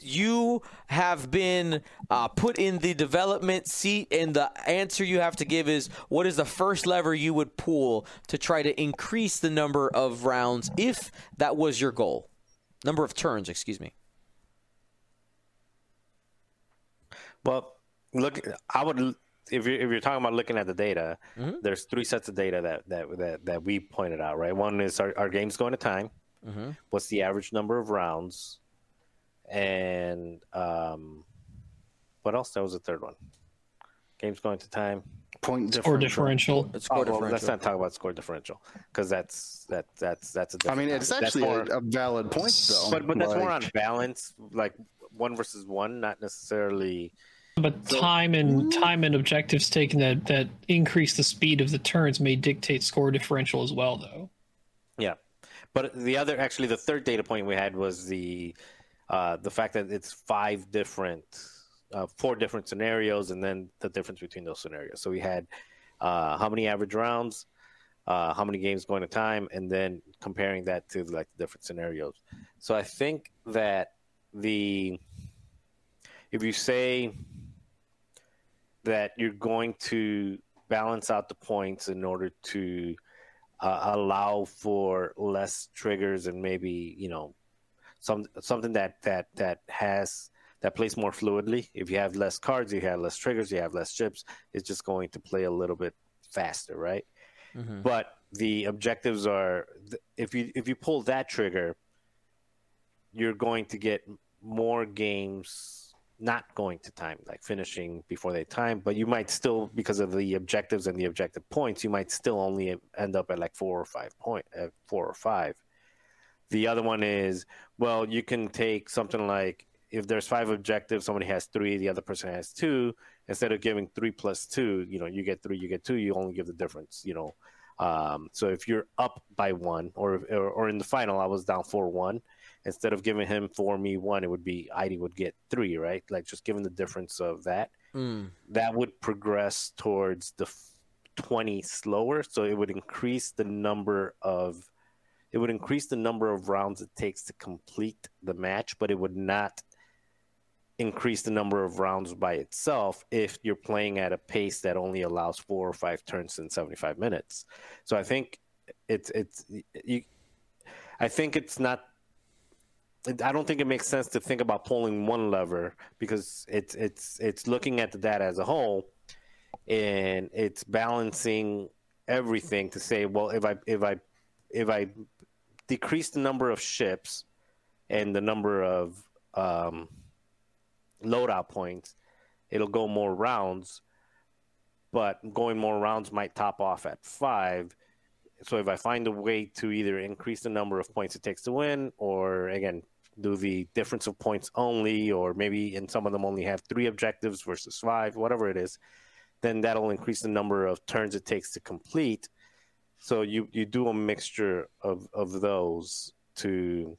you have been uh, put in the development seat, and the answer you have to give is what is the first lever you would pull to try to increase the number of rounds if that was your goal? Number of turns, excuse me.
Well, look, I would if you're if you're talking about looking at the data,
Mhm.
there's three sets of data that that that, that we pointed out, right? One is our, our game's going to time.
Mhm.
What's the average number of rounds? And um, what else? That was the third one. Game's going to time.
Point
Or
differential.
differential.
It's
Oh,
score
well, let's not talk about score differential because that's that that's that's a
I mean,
different
it's
topic. That's
actually
more-
a, a valid point, though.
but but that's more on balance, like one versus one, not necessarily.
But time and time and objectives taken that that increase the speed of the turns may dictate score differential as well, though.
Yeah, but the other, actually, the third data point we had was the uh, the fact that it's five different, uh, four different scenarios, and then the difference between those scenarios. So we had uh, how many average rounds, uh, how many games going to time, and then comparing that to like the different scenarios. So I think that the if you say that you're going to balance out the points in order to uh, allow for less triggers and maybe you know some something that that that has that plays more fluidly. If you have less cards, you have less triggers, you have less chips. It's just going to play a little bit faster, right?
Mhm.
But the objectives are if you if you pull that trigger, you're going to get more games not going to time, like finishing before they time. But you might still, because of the objectives and the objective points, you might still only end up at like four or five point, uh, four or five. The other one is well, you can take something like if there's five objectives, somebody has three, the other person has two. Instead of giving three plus two, you know, you get three, you get two. You only give the difference, you know. Um, so if you're up by one, or, or or in the final, I was down four one. Instead of giving him four, me one, it would be ID would get three, right? Like just given the difference of that
Mm.
that would progress towards the 20 slower so it would increase the number of it would increase the number of rounds it takes to complete the match but it would not increase the number of rounds by itself if you're playing at a pace that only allows four or five turns in 75 minutes. So i think it's it's you i think it's not I don't think it makes sense to think about pulling one lever because it's it's it's looking at the data as a whole, and it's balancing everything to say, well, if I if I if I decrease the number of ships and the number of um, loadout points, it'll go more rounds, but going more rounds might top off at five. So if I find a way to either increase the number of points it takes to win, or again do the difference of points only, or maybe in some of them only have three objectives versus five, whatever it is, then that'll increase the number of turns it takes to complete. So you you do a mixture of of those to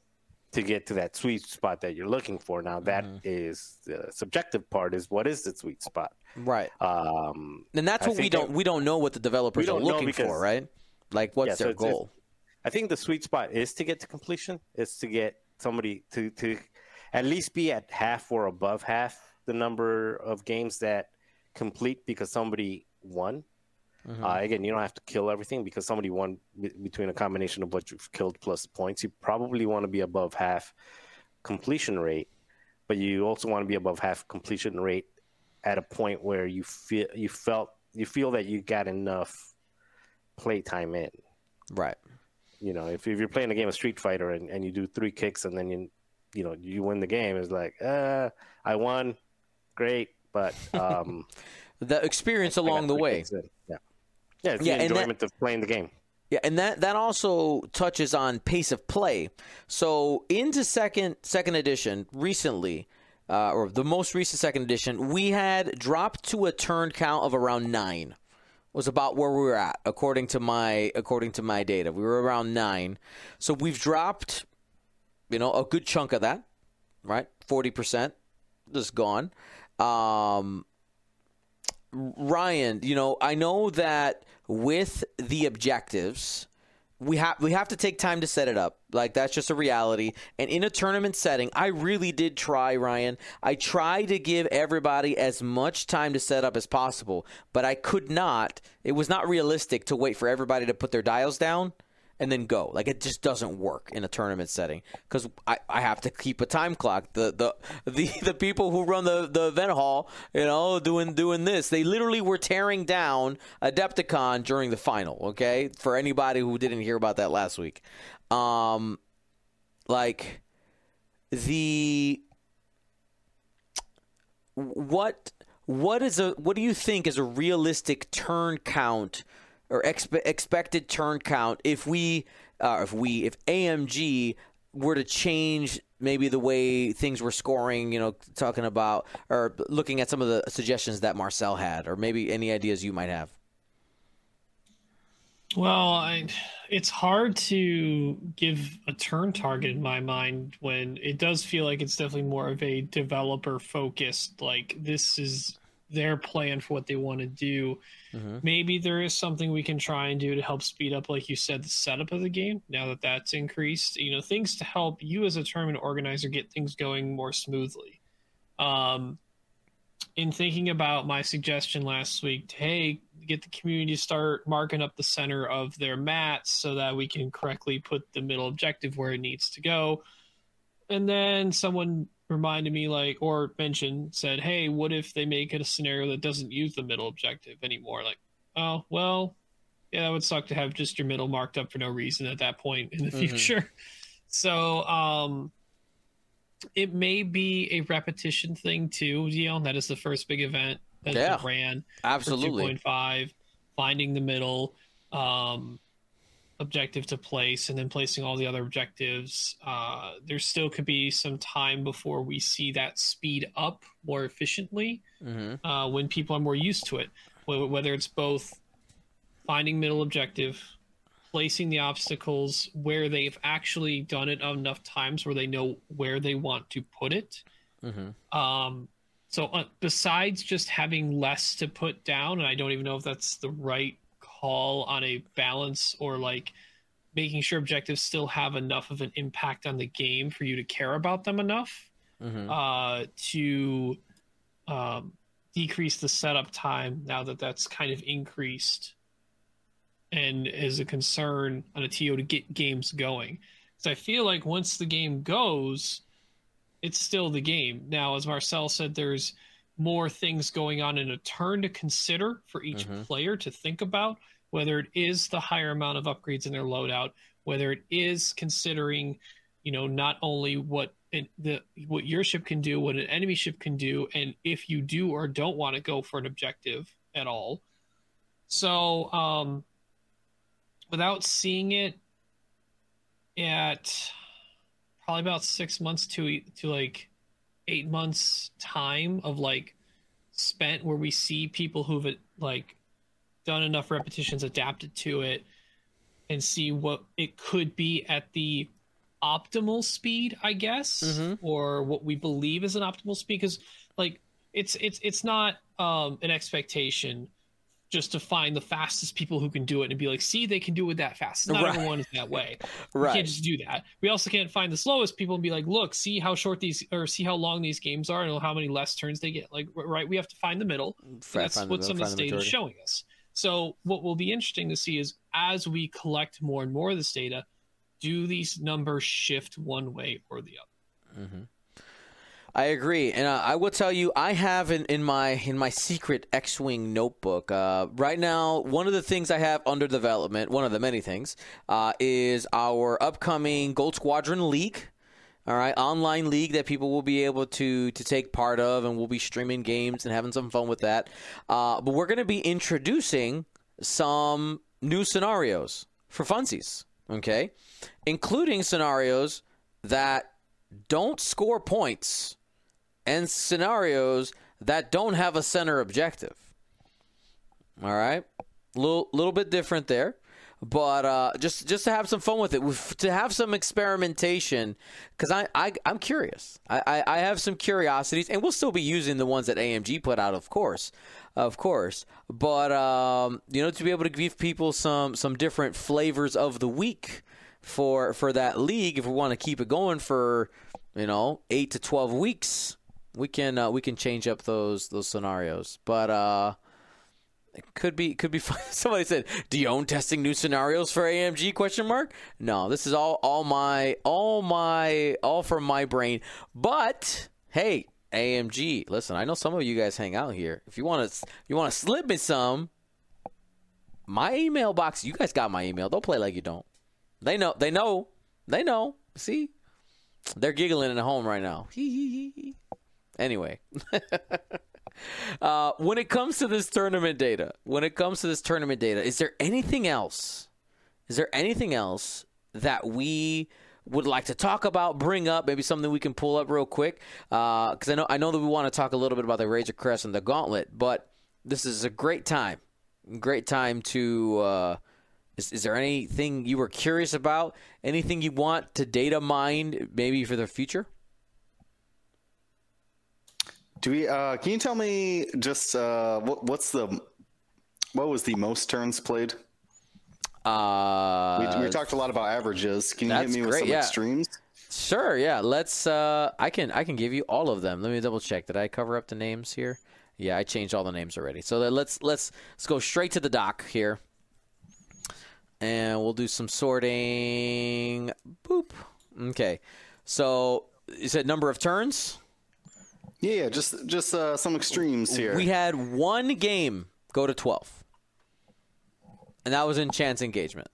to get to that sweet spot that you're looking for. Now that
Mhm.
is the subjective part is what is the sweet spot?
Right.
Um,
And that's what we don't we don't know what the developers are looking
because-
for, right? Like what's
Yeah, so
their
it's- it's-
goal?
I think the sweet spot is to get to completion. Is to get somebody to to at least be at half or above half the number of games that complete because somebody won.
Mhm.
Uh, again, you don't have to kill everything because somebody won b- between a combination of what you've killed plus points. You probably want to be above half completion rate, but you also want to be above half completion rate at a point where you feel you felt you feel that you got enough play time in.
right.
You know, if, if you're playing a game of Street Fighter and, and you do three kicks and then you you know you win the game, it's like, uh, I won, great, but um,
The experience along the way.
yeah, yeah, it's
Yeah,
the
and that-
enjoyment of playing the game.
Yeah, and that that also touches on pace of play. So into second second edition recently, uh, or the most recent second edition, we had dropped to a turn count of around nine. Was about where we were at according to my according to my data. We were around nine, so we've dropped, you know, a good chunk of that, right? Forty percent, just gone. Um, Ryan, you know, I know that with the objectives, we have we have to take time to set it up. Like that's just a reality. And in a tournament setting, I really did try, Ryan. I tried to give everybody as much time to set up as possible, but I could not. It was not realistic to wait for everybody to put their dials down and then go. Like it just doesn't work in a tournament setting because I, I have to keep a time clock. The the the the people who run the, the event hall, you know, doing doing this, they literally were tearing down Adepticon during the final. Okay, for anybody who didn't hear about that last week, um, like the what what is a what do you think is a realistic turn count or expe- expected turn count if we uh, if we if AMG were to change maybe the way things were scoring, you know, talking about or looking at some of the suggestions that Marcel had or maybe any ideas you might have.
Well, I, it's hard to give a turn target in my mind when it does feel like it's definitely more of a developer focused. Like this is their plan for what they want to do.
Mm-hmm.
Maybe there is something we can try and do to help speed up, like you said, the setup of the game. Now that that's increased, you know, things to help you as a tournament organizer get things going more smoothly. Um, in thinking about my suggestion last week, to, hey, get the community to start marking up the center of their mats so that we can correctly put the middle objective where it needs to go. And then someone reminded me, like, or mentioned, said, hey, what if they make it a scenario that doesn't use the middle objective anymore? Like, oh, well, yeah, that would suck to have just your middle marked up for no reason at that point in the
Mhm.
future. So, um, it may be a repetition thing too, Dion. That is the first big event that
Yeah.
ran
Absolutely.
2.5, finding the middle um, objective to place, and then placing all the other objectives. Uh, there still could be some time before we see that speed up more efficiently
Mm-hmm.
uh, when people are more used to it. Whether it's both finding middle objective, placing the obstacles where they've actually done it enough times where they know where they want to put it.
Mm-hmm.
Um, so uh, besides just having less to put down, and I don't even know if that's the right call on a balance or like making sure objectives still have enough of an impact on the game for you to care about them enough
Mm-hmm.
uh, to um, decrease the setup time now that that's kind of increased and is a concern on a TO to get games going. Because I feel like once the game goes, it's still the game. Now, as Marcel said, there's more things going on in a turn to consider for each
Mhm.
player to think about, whether it is the higher amount of upgrades in their loadout, whether it is considering, you know, not only what the what your ship can do, what an enemy ship can do, and if you do or don't want to go for an objective at all. So, um, without seeing it at probably about six months to to like eight months time of like spent where we see people who've like done enough repetitions adapted to it and see what it could be at the optimal speed, I guess,
Mhm.
or what we believe is an optimal speed. Because like it's it's it's not um, an expectation just to find the fastest people who can do it and be like, see, they can do it that fast. Not
Right.
everyone is that way.
right.
We can't just do that. We also can't find the slowest people and be like, look, see how short these or see how long these games are and how many less turns they get. Like, right? We have to find the middle. That's
the
what
middle,
some of this
the
data is showing us. So, what will be interesting to see is as we collect more and more of this data, do these numbers shift one way or the other? Mm-hmm.
I agree, and uh, I will tell you, I have in, in my in my secret X-wing notebook uh, right now. One of the things I have under development, one of the many things, uh, is our upcoming Gold Squadron League. All right, online league that people will be able to to take part of, and we'll be streaming games and having some fun with that. Uh, but we're going to be introducing some new scenarios for funsies, okay, including scenarios that don't score points and scenarios that don't have a center objective. All right, little little bit different there, but uh, just just to have some fun with it, to have some experimentation, because I, I I'm curious. I, I have some curiosities, and we'll still be using the ones that AMG put out, of course, of course. But um, you know, to be able to give people some some different flavors of the week for for that league, if we want to keep it going for you know eight to twelve weeks, we can uh, we can change up those those scenarios. But uh, it could be could be fun. Somebody said, "Do you own testing new scenarios for AMG?" Question mark. No, this is all all my all my all from my brain. But hey, AMG, listen, I know some of you guys hang out here. If you want to you want to slip me some, my email box. You guys got my email. Don't play like you don't. They know. They know. They know. See, they're giggling at home right now. Hee hee hee. Anyway. Uh, when it comes to this tournament data, when it comes to this tournament data, is there anything else? Is there anything else that we would like to talk about, bring up, maybe something we can pull up real quick? Because I know I know that we want to talk a little bit about the Razor Crest and the Gauntlet, but this is a great time, great time to. Uh, is, is there anything you were curious about? Anything you want to data mine, maybe for the future?
Do we? Uh, can you tell me just uh, what, what's the what was the most turns played?
Uh,
We, we talked a lot about averages. Can you hit me with
great,
some
yeah.
extremes?
Sure, yeah. Let's uh I can I can give you all of them. Let me double check. Did I cover up the names here? Yeah, I changed all the names already. So let's let's let's go straight to the doc here. And we'll do some sorting. Boop. Okay. So you said number of turns?
Yeah, yeah, just just uh, some extremes here.
We had one game go to 12. And that was in chance engagement.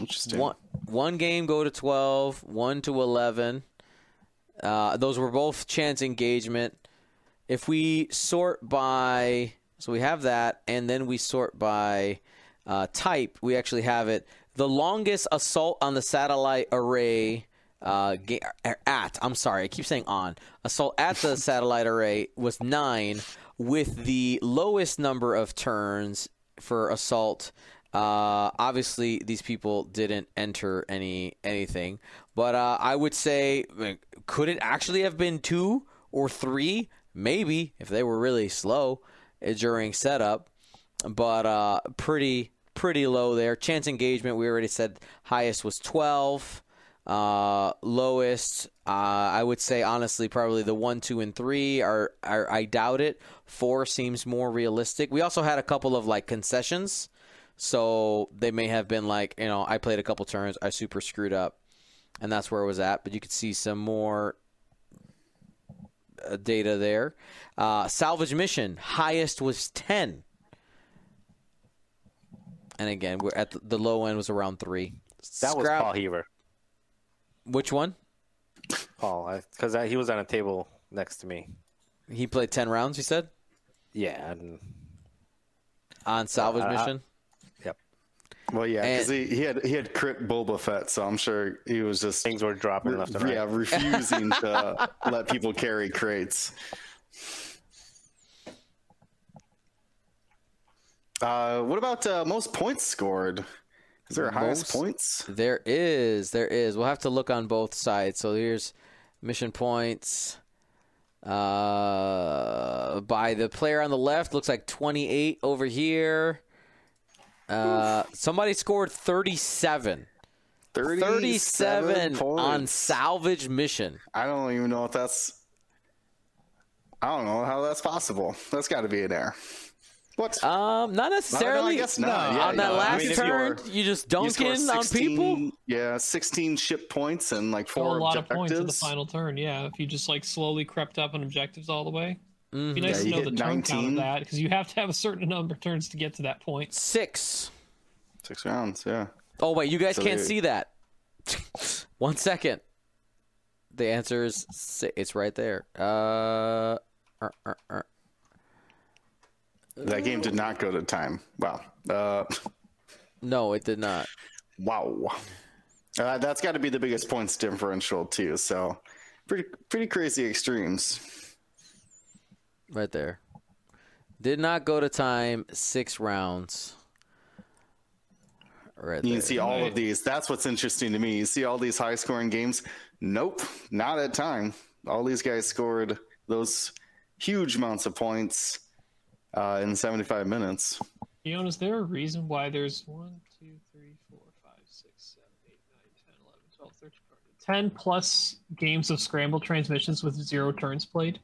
Interesting.
One one game go to 12, one to 11. Uh, those were both chance engagement. If we sort by, so we have that, and then we sort by uh, type, we actually have it. The longest assault on the satellite array uh, ga- at, I'm sorry, I keep saying on. Assault at the satellite array was nine, with the lowest number of turns for assault. Uh, obviously, these people didn't enter any anything, but uh, I would say, could it actually have been two or three? Maybe if they were really slow uh, during setup, but uh, pretty pretty low there. Chance engagement, we already said highest was twelve. Uh, lowest, uh, I would say honestly, probably the one, two, and three are, are. I doubt it. Four seems more realistic. We also had a couple of like concessions, so they may have been like, you know, I played a couple turns, I super screwed up, and that's where it was at. But you could see some more uh, data there. Uh, salvage mission highest was ten, and again, we're at the, the low end was around three.
That was Paul Heaver.
Which one?
Paul, because he was on a table next to me.
He played ten rounds. You said
Yeah, and
on salvage
Uh, I-
mission.
yep,
well, yeah, because he, he had he had crit Boba Fett, so I'm sure he was just
things were dropping left and right.
yeah refusing to let people carry crates. Uh, what about uh, most points scored? Is there a highest points?
There is, there is. We'll have to look on both sides. So here's mission points. Uh, by the player on the left, looks like 28 over here. Uh, somebody scored 37. 37 on salvage mission.
I don't even know if that's. I don't know how that's possible. That's got to be an error. What?
Um, not necessarily.
guess not. Yeah,
on that
no, I
last
mean,
turn,
you're-
you just
You
dunking
score
on people.
Yeah, 16 ship points and like
a lot
objectives.
of points in the final turn. Yeah, if you just like slowly crept up on objectives all the way. It'd be
Mhm.
nice
Yeah,
to know the
hit
turn count of that because you have to have a certain number of turns to get to that point.
Six.
Six rounds, yeah.
Oh wait, you guys
So
can't
there-
see that. One second. The answer is it's right there. Uh, uh, uh, uh.
That game did not go to time. Wow. Uh,
no, it did not.
wow. Uh, that's got to be the biggest points differential too. So, pretty pretty crazy extremes.
Right there. Did not go to time. Six rounds. Right
You can see all
Right.
of these. That's what's interesting to me. You see all these high scoring games. Nope, not at time. All these guys scored those huge amounts of points uh, in 75 minutes.
Leon, is there a reason why there's 1, 2, 3, 4, 5, 6, 7, 8, 9, 10, 11, 12, 13, 14, 10 plus games of scramble transmissions with zero turns played?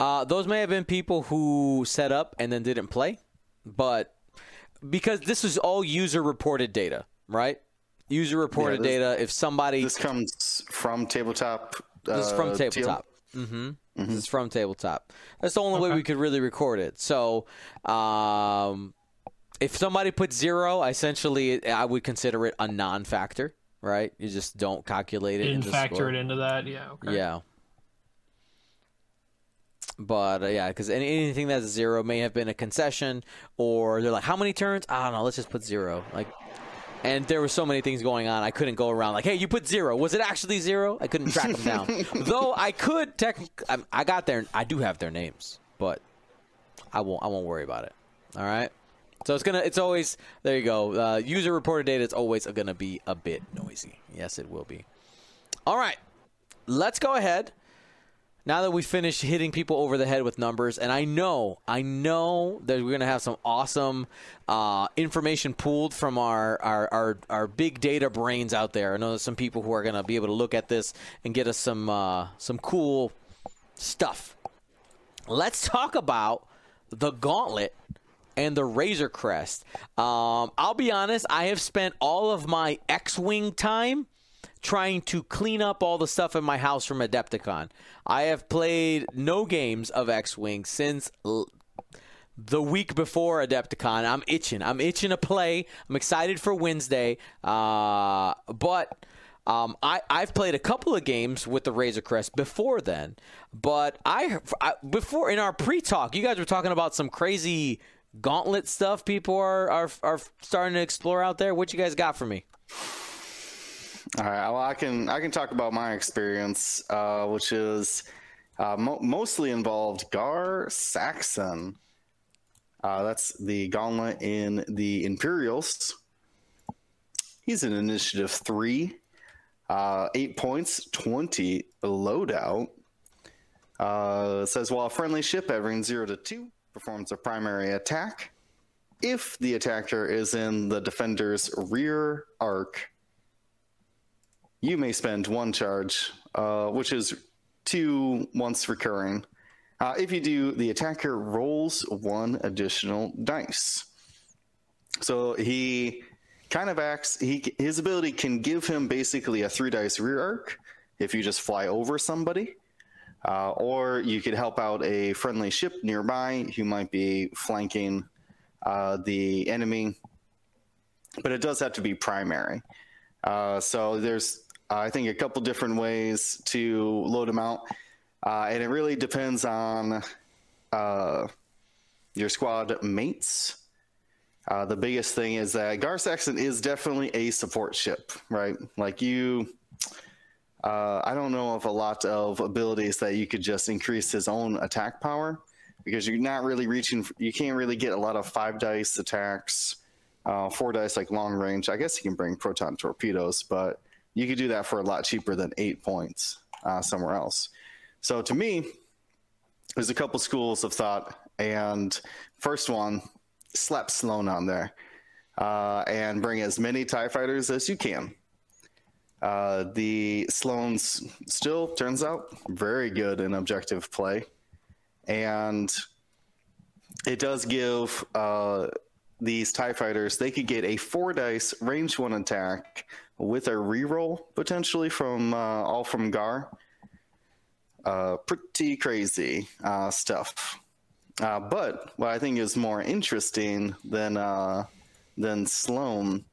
Uh, those may have been people who set up and then didn't play, but because this is all user reported data, right? User reported
this-
data. If somebody
This comes from tabletop.
This is from
uh,
tabletop. Mm-hmm. This is from tabletop. That's the only way we could really record it. So, um, if somebody put zero, essentially, I would consider it a non-factor. Right? You just don't calculate it.
Didn't factor
score.
it into that. Yeah. Okay.
Yeah. But uh, yeah, because any, anything that's zero may have been a concession, or they're like, "How many turns?" I don't know. Let's just put zero. Like, and there were so many things going on. I couldn't go around like, "Hey, you put zero. Was it actually zero? I couldn't track them down. Though I could. Tech, I, I got their. I do have their names, but I won't. I won't worry about it. All right. So it's gonna. It's always there. You go. Uh, user reported data is always gonna be a bit noisy. Yes, it will be. All right. Let's go ahead. Now that we finished hitting people over the head with numbers, and I know, I know that we're gonna have some awesome uh, information pooled from our, our our our big data brains out there. I know there's some people who are gonna be able to look at this and get us some uh, some cool stuff. Let's talk about the gauntlet and the Razor Crest. Um, I'll be honest, I have spent all of my X Wing time trying to clean up all the stuff in my house from Adepticon. I have played no games of X Wing since l- the week before Adepticon. I'm itching. I'm itching to play. I'm excited for Wednesday. Uh, but. Um, I, I've played a couple of games with the Razor Crest before then, but I, I before in our pre-talk, you guys were talking about some crazy gauntlet stuff people are, are are starting to explore out there. What you guys got for me?
All right. Well, I can I can talk about my experience, uh, which is uh, mo- mostly involved Gar Saxon. Uh, that's the gauntlet in the Imperials. He's in Initiative three, uh, eight points, twenty loadout. Uh, says while a friendly ship having zero to two performs a primary attack, if the attacker is in the defender's rear arc, you may spend one charge, uh, which is two once recurring. Uh, if you do, the attacker rolls one additional dice. So he kind of acts. He his ability can give him basically a three dice rear arc if you just fly over somebody, uh, or you could help out a friendly ship nearby who might be flanking uh, the enemy. But it does have to be primary. Uh, so there's, I think, a couple different ways to load them out, uh, and it really depends on uh, your squad mates. Uh, the biggest thing is that Gar Saxon is definitely a support ship, right? Like you, uh, I don't know of a lot of abilities that you could just increase his own attack power because you're not really reaching. You can't really get a lot of five dice attacks uh, four dice like long range. I guess you can bring proton torpedoes, but you could do that for a lot cheaper than eight points uh, somewhere else. So to me, there's a couple schools of thought, and first one, slap Sloane on there, uh, and bring as many Tie Fighters as you can. Uh, the Sloanes still turns out very good in objective play, and it does give uh, these Tie Fighters they could get a four dice range one attack with a reroll potentially from uh, all from Gar. Uh, pretty crazy uh, stuff. Uh, but what I think is more interesting than uh, than Sloane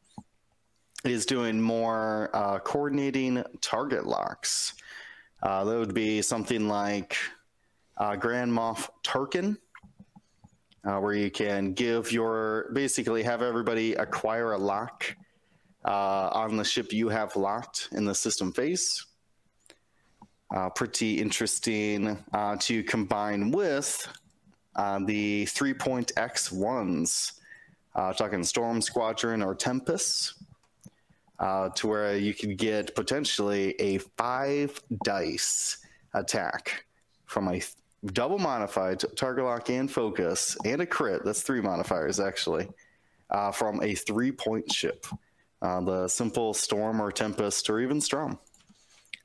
is doing more uh, coordinating target locks. That would be something like Grand Moff Tarkin, where you can give your basically have everybody acquire a lock uh, on the ship you have locked in the system phase. Uh, pretty interesting uh, to combine with uh, the three point X ones, uh, talking Storm Squadron or Tempest, uh, to where you could get potentially a five dice attack from a double modified target lock and focus and a crit. That's three modifiers actually from a three point ship. Uh, the simple Storm or Tempest or even Strom.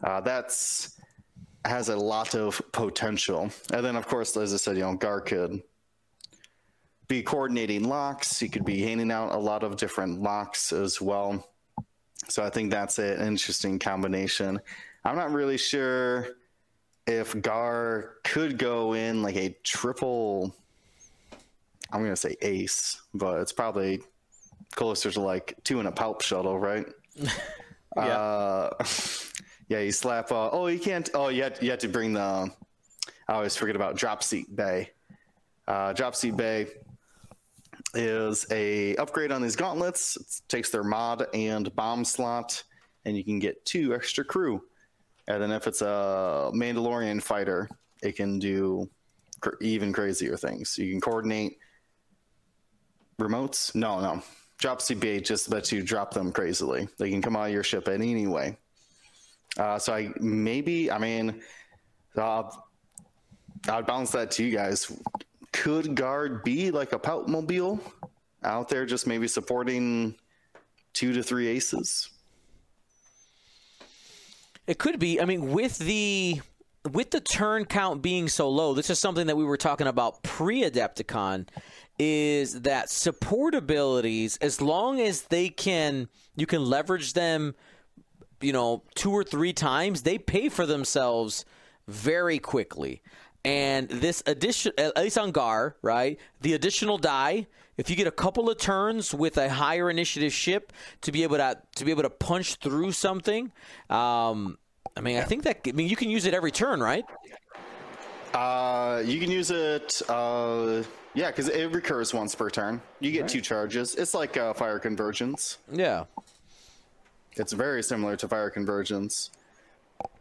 Uh, that's has a lot of potential. And then, of course, as I said, you know, Gar could be coordinating locks. He could be handing out a lot of different locks as well. So I think that's an interesting combination. I'm not really sure if Gar could go in like a triple. I'm to say ace, but it's probably closer to like two in a pulp shuttle, right?
Yeah.
Uh, yeah, you slap. Uh, oh, you can't. Oh, you had, you had to bring the. I always forget about drop seat bay. Uh, drop seat bay is a upgrade on these gauntlets. It takes their mod and bomb slot, and you can get two extra crew. And then if it's a Mandalorian fighter, it can do cr- even crazier things. You can coordinate remotes. No, no. Drop bay just lets you drop them crazily. They can come out of your ship in any way. Uh, so I maybe I mean, uh, I'd bounce that to you guys. Could Gar be like a pout mobile out there, just maybe supporting two to three aces?
It could be. I mean, with the with the turn count being so low, this is something that we were talking about pre-Adepticon. Is that support abilities? As long as they can, you can leverage them. You know, two or three times, they pay for themselves very quickly. And this addition, at least on Gar, right? The additional die. If you get a couple of turns with a higher initiative ship to be able to to be able to punch through something, um, I mean, I think that I mean you can use it every turn, right?
Uh, you can use it. Uh, yeah, because it recurs once per turn. You get two charges. It's like uh, fire convergence.
Yeah.
It's very similar to fire convergence.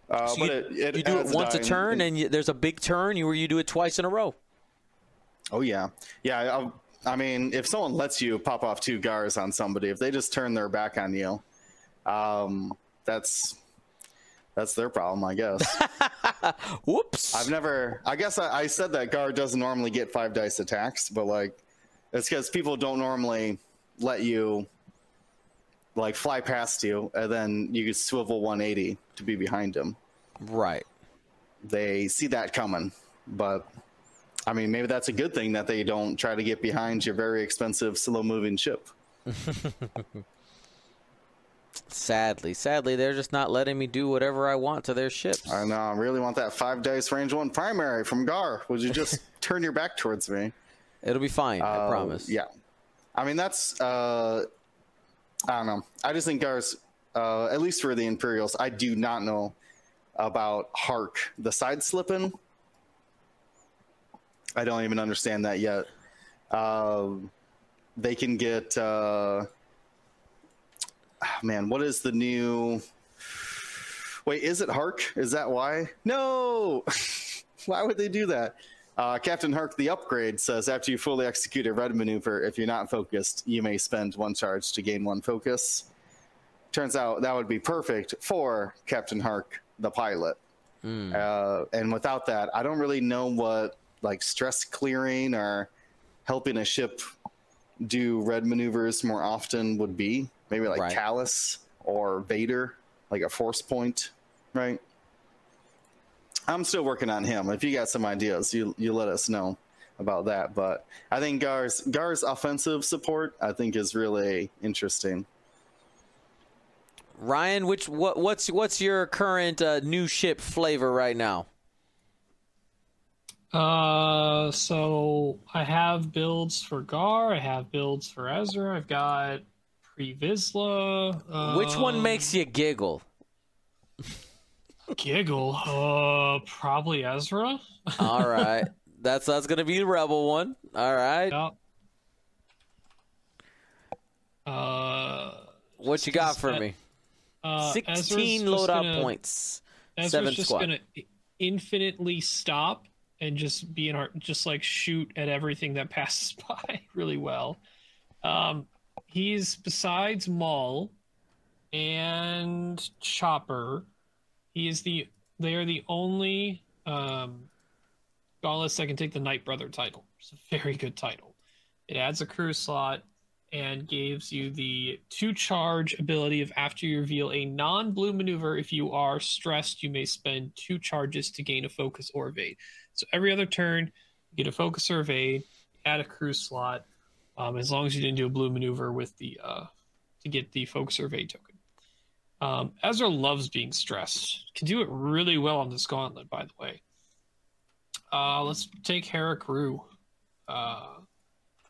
Uh,
So
but
you,
it, it
you do it once a turn, and you, there's a big turn, you where you do it twice in a row.
Oh yeah, yeah. I, I mean, if someone lets you pop off two gars on somebody, if they just turn their back on you, um, that's that's their problem, I guess.
Whoops.
I've never. I guess I, I said that Gar doesn't normally get five dice attacks, but like, it's because people don't normally let you like fly past you, and then you could swivel 180 to be behind him.
right.
They see that coming, but I mean, maybe that's a good thing that they don't try to get behind your very expensive, slow-moving ship.
Sadly, sadly, they're just not letting me do whatever I want to their ships.
I know. I really want that five dice range one primary from Gar. Would you just turn your back towards me?
It'll be fine. I
Uh,
promise.
Yeah. I mean, that's, uh, I don't know. I just think Gar's, uh, at least for the Imperials, I do not know about Hark, the side slipping. I don't even understand that yet. Um, they can get, uh, man, what is the new. Wait, is it Hark? Is that why? No! why would they do that? Uh, Captain Hark, the upgrade says after you fully execute a red maneuver, if you're not focused, you may spend one charge to gain one focus. Turns out that would be perfect for Captain Hark, the pilot. Uh, and without that, I don't really know what like stress clearing or helping a ship do red maneuvers more often would be. Maybe like
Right.
Kallus or Vader, like a force point, right? I'm still working on him. If you got some ideas, you you let us know about that. But I think Gar's Gar's offensive support I think is really interesting.
Ryan, which what what's what's your current uh, new ship flavor right now?
Uh, so I have builds for Gar. I have builds for Ezra. I've got Vizsla.
Which one
um,
makes you giggle?
giggle? Uh, probably Ezra.
All right, that's that's gonna be the rebel one. All right,
Yep. Uh,
what you got for
uh,
me?
uh,
Sixteen loadout
gonna-
points.
Ezra's
Seven
just
squad.
gonna infinitely stop and just be in our just like shoot at everything that passes by really well. Um, he's besides Maul and Chopper. He is the they are the only um, Gauntlets that can take the Night Brother title. It's a very good title. It adds a crew slot and gives you the two charge ability of after you reveal a non blue maneuver. If you are stressed, you may spend two charges to gain a focus or evade. So every other turn, you get a focus or evade, add a crew slot, um, as long as you didn't do a blue maneuver with the uh, to get the folk survey token. Um, Ezra loves being stressed. Can do it really well on this gauntlet, by the way. Uh, let's take Hera Crew. Uh,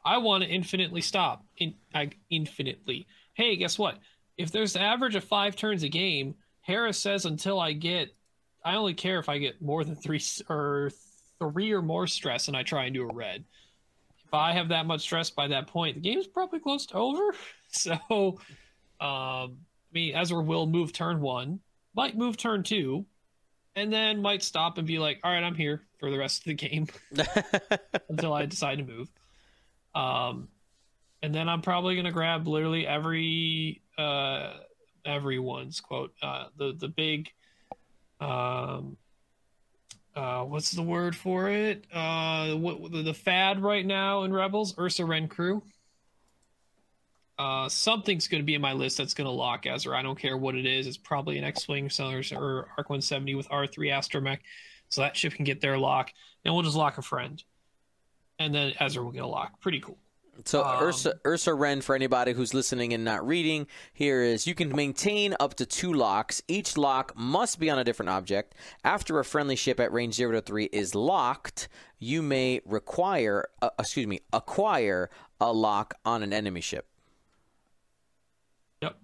I want to infinitely stop. In, I, infinitely. Hey, guess what? If there's an average of five turns a game, Hera says until I get, I only care if I get more than three or three or more stress, and I try and do a red. If I have that much stress by that point, the game's probably close to over. So, um, I mean, Ezra will move turn one, might move turn two, and then might stop and be like, "All right, I'm here for the rest of the game." until I decide to move. Um, and then I'm probably gonna grab literally every uh everyone's quote uh the the big um uh what's the word for it uh what the, the fad right now in Rebels Ursa Wren crew. Uh, something's going to be in my list that's going to lock Ezra. I don't care what it is. It's probably an X-wing or, or Arc 170 with R3 astromech, so that ship can get their lock, and we'll just lock a friend and then Ezra will get a lock. Pretty cool.
So
Um,
Ursa Ursa Wren, for anybody who's listening and not reading, here is you can maintain up to two locks. Each lock must be on a different object. After a friendly ship at range zero to three is locked, you may require, uh, excuse me, acquire a lock on an enemy ship.
Yep.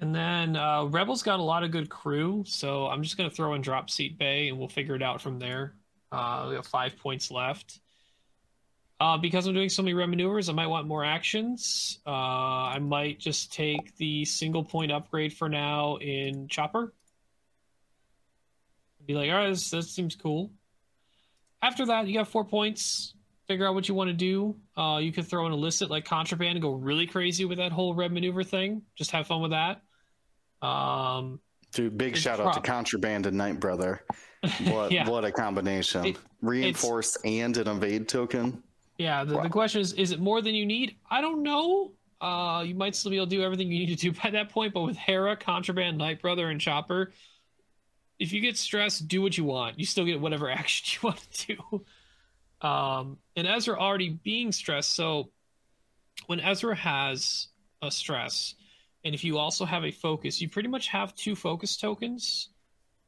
And then uh, Rebels got a lot of good crew, so I'm just gonna throw in drop seat bay, and we'll figure it out from there. Uh, we have five points left. Uh, because I'm doing so many red maneuvers, I might want more actions. Uh, I might just take the single point upgrade for now in Chopper. Be like, all right, this, this seems cool. After that, you got four points. Figure out what you want to do. Uh, you could throw an illicit like contraband and go really crazy with that whole red maneuver thing. Just have fun with that. Um,
Dude, big shout out to Contraband and Night Brother. What
Yeah.
what a combination.
It-
Reinforce and an evade token.
Yeah, the, the question is is it more than you need? I don't know. Uh, you might still be able to do everything you need to do by that point, but with Hera, Contraband, Night Brother, and Chopper, if you get stressed, do what you want. You still get whatever action you want to do. Um, and Ezra already being stressed, so when Ezra has a stress, and if you also have a focus, you pretty much have two focus tokens,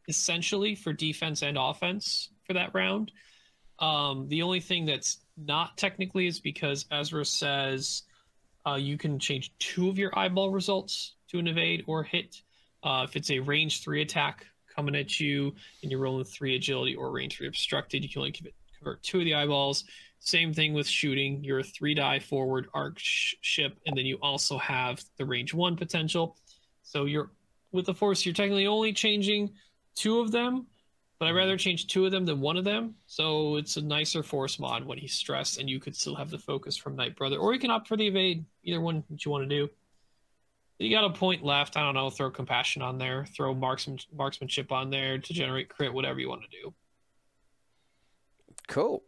essentially for defense and offense for that round. Um, the only thing that's not technically is because Ezra says uh, you can change two of your eyeball results to an evade or hit. Uh, if it's a range three attack coming at you and you're rolling three agility or range three obstructed, you can only convert- two of the eyeballs. Same thing with shooting. You're a three die forward arc sh- ship, and then you also have the range one potential. So you're with the force, you're technically only changing two of them, but I'd rather mm-hmm. change two of them than one of them. So it's a nicer force mod when he's stressed, and you could still have the focus from Night Brother, or you can opt for the evade. Either one that you want to do. You got a point left. I don't know. Throw compassion on there. Throw marksman marksmanship on there to generate crit. Whatever you want to do.
Cool.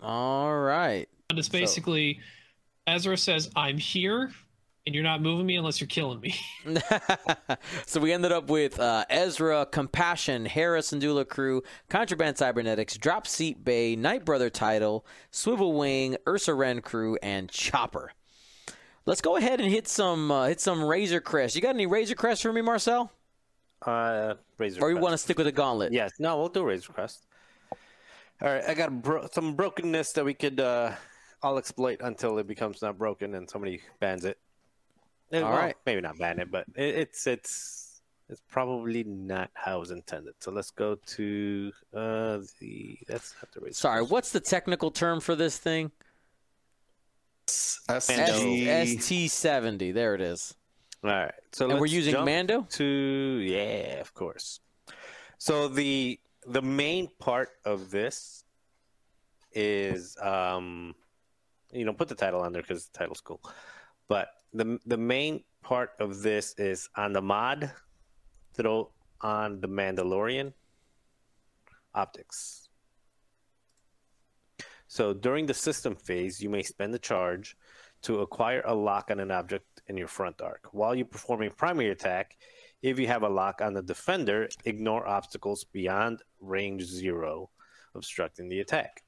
All right.
And it's basically Ezra says, "I'm here." And you're not moving me unless you're killing me.
so we ended up with uh, Ezra, Compassion, Hera Syndulla crew, Contraband Cybernetics, Drop Seat Bay, Night Brother title, Swivel Wing, Ursa Wren crew, and Chopper. Let's go ahead and hit some uh, hit some Razor Crest. You got any Razor Crest for me, Marcel?
Uh, Razor.
Or you want to stick with the Gauntlet?
Yes. No, we'll do Razor Crest. All right, I got bro- some brokenness that we could uh, all exploit until it becomes not broken and somebody bans it. Eh,
All
well,
right.
maybe not ban it, but it, it's it's it's probably not how it was intended. So let's go to uh, the that's not the Razor.
Sorry, what's the technical term for this thing?
SG.
ST70. There it is.
All right, so
And we're using
jump
Mando?
to yeah, of course. So the the main part of this is um you know put the title on there because the title's cool, but the the main part of this is on the mod throw on the Mandalorian optics. So during the system phase, you may spend a charge to acquire a lock on an object in your front arc. While you perform a primary attack, if you have a lock on the defender, ignore obstacles beyond range zero, obstructing the attack.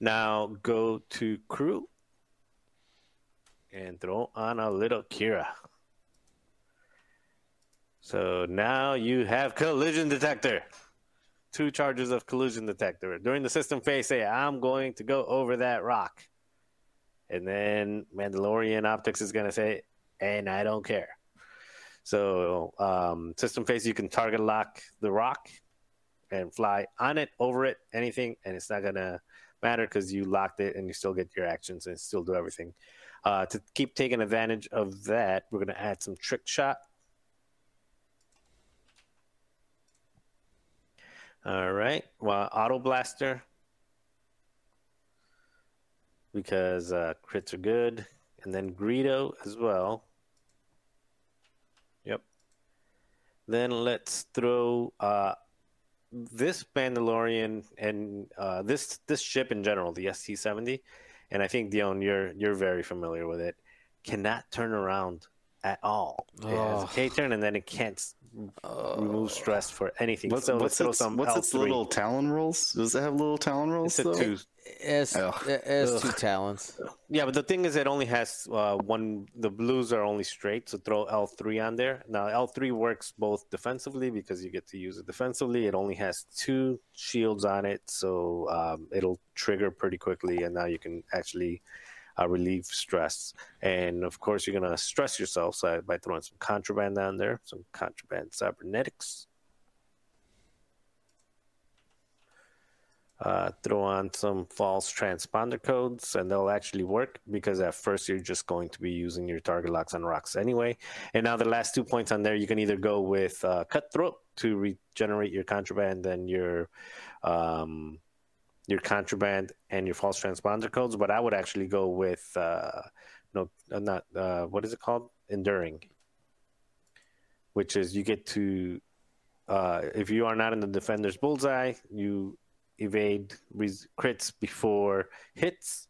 Now go to crew and throw on a little Kira. So now you have collision detector. Two charges of collision detector. During the system phase, say, I'm going to go over that rock. And then Mandalorian Optics is going to say, and I don't care. So, um, system phase, you can target lock the rock and fly on it, over it, anything, and it's not going to matter because you locked it and you still get your actions and still do everything. Uh, to keep taking advantage of that, we're going to add some trick shot. All right. Well, auto blaster because uh, crits are good, and then Greedo as well. Yep. Then let's throw uh, this Mandalorian and uh, this this ship in general, the ST seventy, and I think Dion, you're you're very familiar with it. Cannot turn around at all. It has a
Oh.
K turn, and then it can't s- remove stress for anything.
What's,
so
what's,
throw
its,
some
what's its little talon rolls? Does it have little talon rolls?
It's a
though?
two.
S,
Ugh.
S two talents.
Yeah, but the thing is, it only has uh, one. The blues are only straight, so throw L three on there. Now L three works both defensively because you get to use it defensively. It only has two shields on it, so um, it'll trigger pretty quickly, and now you can actually uh, relieve stress. And of course, you're gonna stress yourself so by throwing some contraband down there, some contraband cybernetics. Uh, throw on some false transponder codes and they'll actually work because at first you're just going to be using your target locks on rocks anyway. And now the last two points on there, you can either go with uh, cutthroat to regenerate your contraband and your um, your contraband and your false transponder codes, but I would actually go with uh, no, uh, not uh, what is it called? Enduring, which is you get to uh, if you are not in the defender's bullseye, you evade res- crits before hits.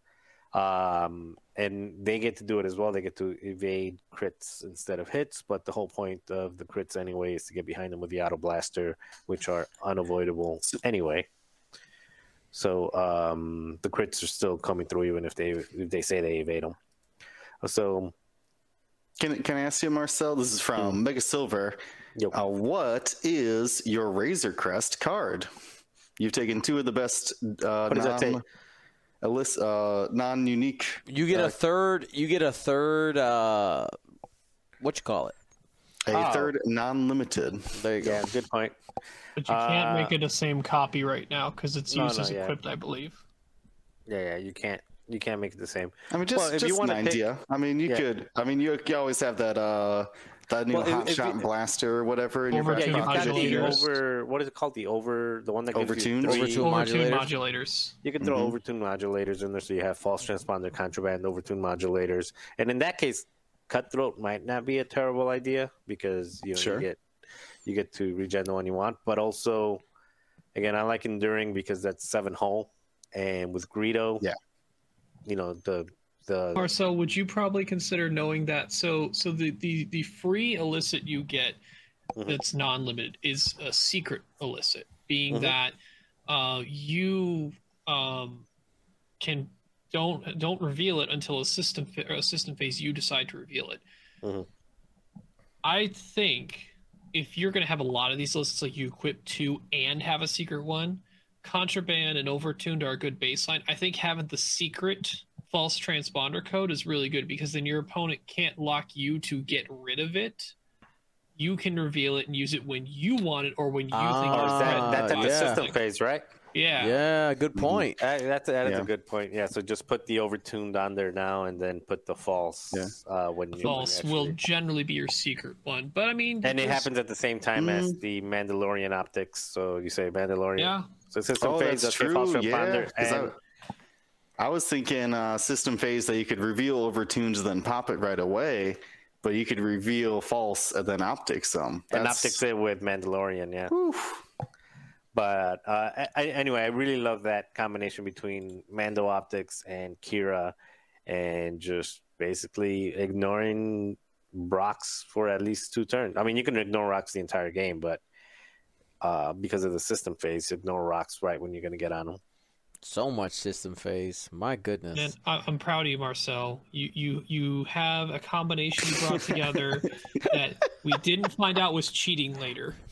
Um, and they get to do it as well. They get to evade crits instead of hits. But the whole point of the crits anyway is to get behind them with the auto blaster, which are unavoidable anyway. So um, the crits are still coming through even if they if they say they evade them. So
Can, can I ask you, Marcel? This is from Mega Silver.
Yep.
Uh, what is your Razor Crest card? You've taken two of the best uh,
does that
non,
take?
elis- uh, non-unique.
You get
Uh,
a third. You get a third. Uh, what you call it?
A
Oh.
third non-limited.
There you go.
yeah, good point.
But you can't
Uh,
make it the same copy right now because it's
No,
used
no,
as
yeah.
equipped, I believe.
Yeah, yeah, you can't you can't make it the same.
I mean, just,
Well, if you
just an
wanna pick-
idea. I mean, you
Yeah.
could. I mean, you, you always have that uh, That new
Well, if-
hot
if
shot
you-
blaster or whatever in your
Over
back
Yeah,
two
you've got the
modulators.
over. What is it called? The over. The one that gives you
Overtuned?
three.
Overtuned.
Overtuned
modulators?
modulators.
You can throw
Mhm.
overtuned modulators in there, so you have false transponder, contraband, overtuned modulators, and in that case, cutthroat might not be a terrible idea because you know
Sure.
you get you get to regen the one you want, but also, again, I like enduring because that's seven hull, and with Greedo,
Yeah.
you know the the
Marcel, would you probably consider knowing that? So, so the the the free illicit you get
Mhm.
that's non-limited is a secret illicit, being
Mhm.
that uh, you um, can don't don't reveal it until a system a system phase you decide to reveal it.
Mhm.
I think if you're going to have a lot of these lists, like you equip two and have a secret one, contraband and overtuned are a good baseline. I think having the secret false transponder code is really good because then your opponent can't lock you to get rid of it. You can reveal it and use it when you want it or when you think
Ah,
it's
is that, that's at the
yeah.
system phase, right?
Yeah.
Yeah, good
Mm-hmm.
point.
Uh, that's that is
Yeah.
a good point. Yeah, so just put the overtuned on there now, and then put the false
Yeah.
uh, when you when you
False will generally be your secret one. But I mean,
And it
there's-
happens at the same time as the Mandalorian optics. So you say Mandalorian.
Yeah.
So system
Oh,
phase,
that's
okay, false
true. Yeah,
transponder,
'cause
and
I, I was thinking uh, system phase that you could reveal overtunes then pop it right away, but you could reveal false and then optics some.
and optics it with Mandalorian. Yeah.
Oof.
But uh, I, I- anyway, I really love that combination between Mando optics and Kira, and just basically ignoring rocks for at least two turns. I mean, you can ignore rocks the entire game, but uh, because of the system phase, ignore rocks right when you're going to get on them.
So much system phase. My goodness.
Man, I- I'm proud of you, Marcel. You you you have a combination you brought together that we didn't find out was cheating later.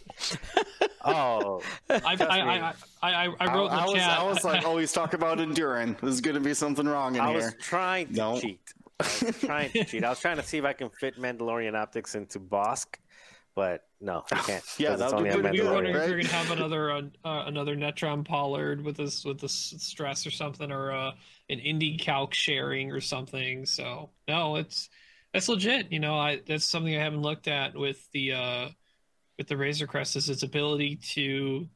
Oh,
I I
Trust
I. I, I, I wrote in the
I, was,
chat.
I was like, oh, he's talking about enduring. There's going to be something wrong in
I was
here.
trying to
No.
cheat. I was trying to cheat. I was trying to see if I can fit Mandalorian optics into Bossk, but no, I can't.
Yeah,
'cause
that would
only
be
on
we were
Mandalorian,
wondering if
right?
we are gonna have another uh, uh, another Netron Pollard with this with this stress or something, or uh, an indie calc sharing or something. So no, it's that's legit. You know, I that's something I haven't looked at with the uh, with the Razor Crest is its ability to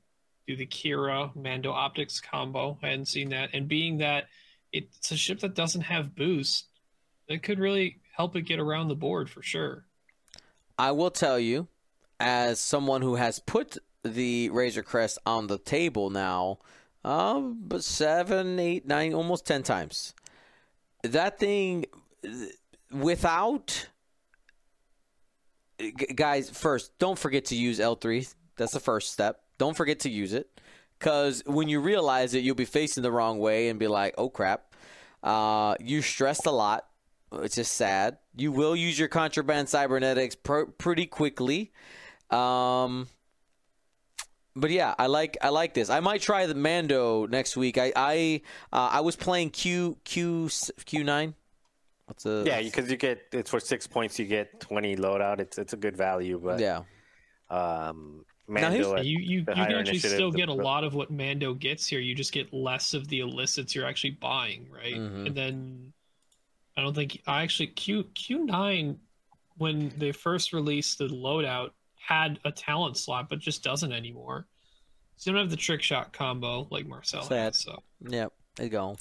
do the Kira Mando optics combo. I hadn't seen that, and being that it's a ship that doesn't have boost, it could really help it get around the board for sure.
I will tell you, as someone who has put the Razor Crest on the table now, um, but seven, eight, nine, almost ten times. That thing, without guys, first, don't forget to use L three. That's the first step. Don't forget to use it, because when you realize it, you'll be facing the wrong way and be like, "Oh crap!" Uh, you stressed a lot which just sad. You will use your contraband cybernetics pr- pretty quickly. Um, but yeah, I like I like this. I might try the Mando next week. I I uh, I was playing Q Q Q nine. What's the
Yeah, because you get it's for six points, you get twenty loadout. It's it's a good value, but
yeah.
um,
Now, here's-
Mando. at-
you you, you can actually still get a lot of what Mando gets here. You just get less of the illicits you're actually buying, right?
Mhm.
And then I don't think I actually Q Q nine when they first released the loadout had a talent slot, but just doesn't anymore. So you don't have the trick shot combo like Marcel
Sad.
has. So
Yep. There you go.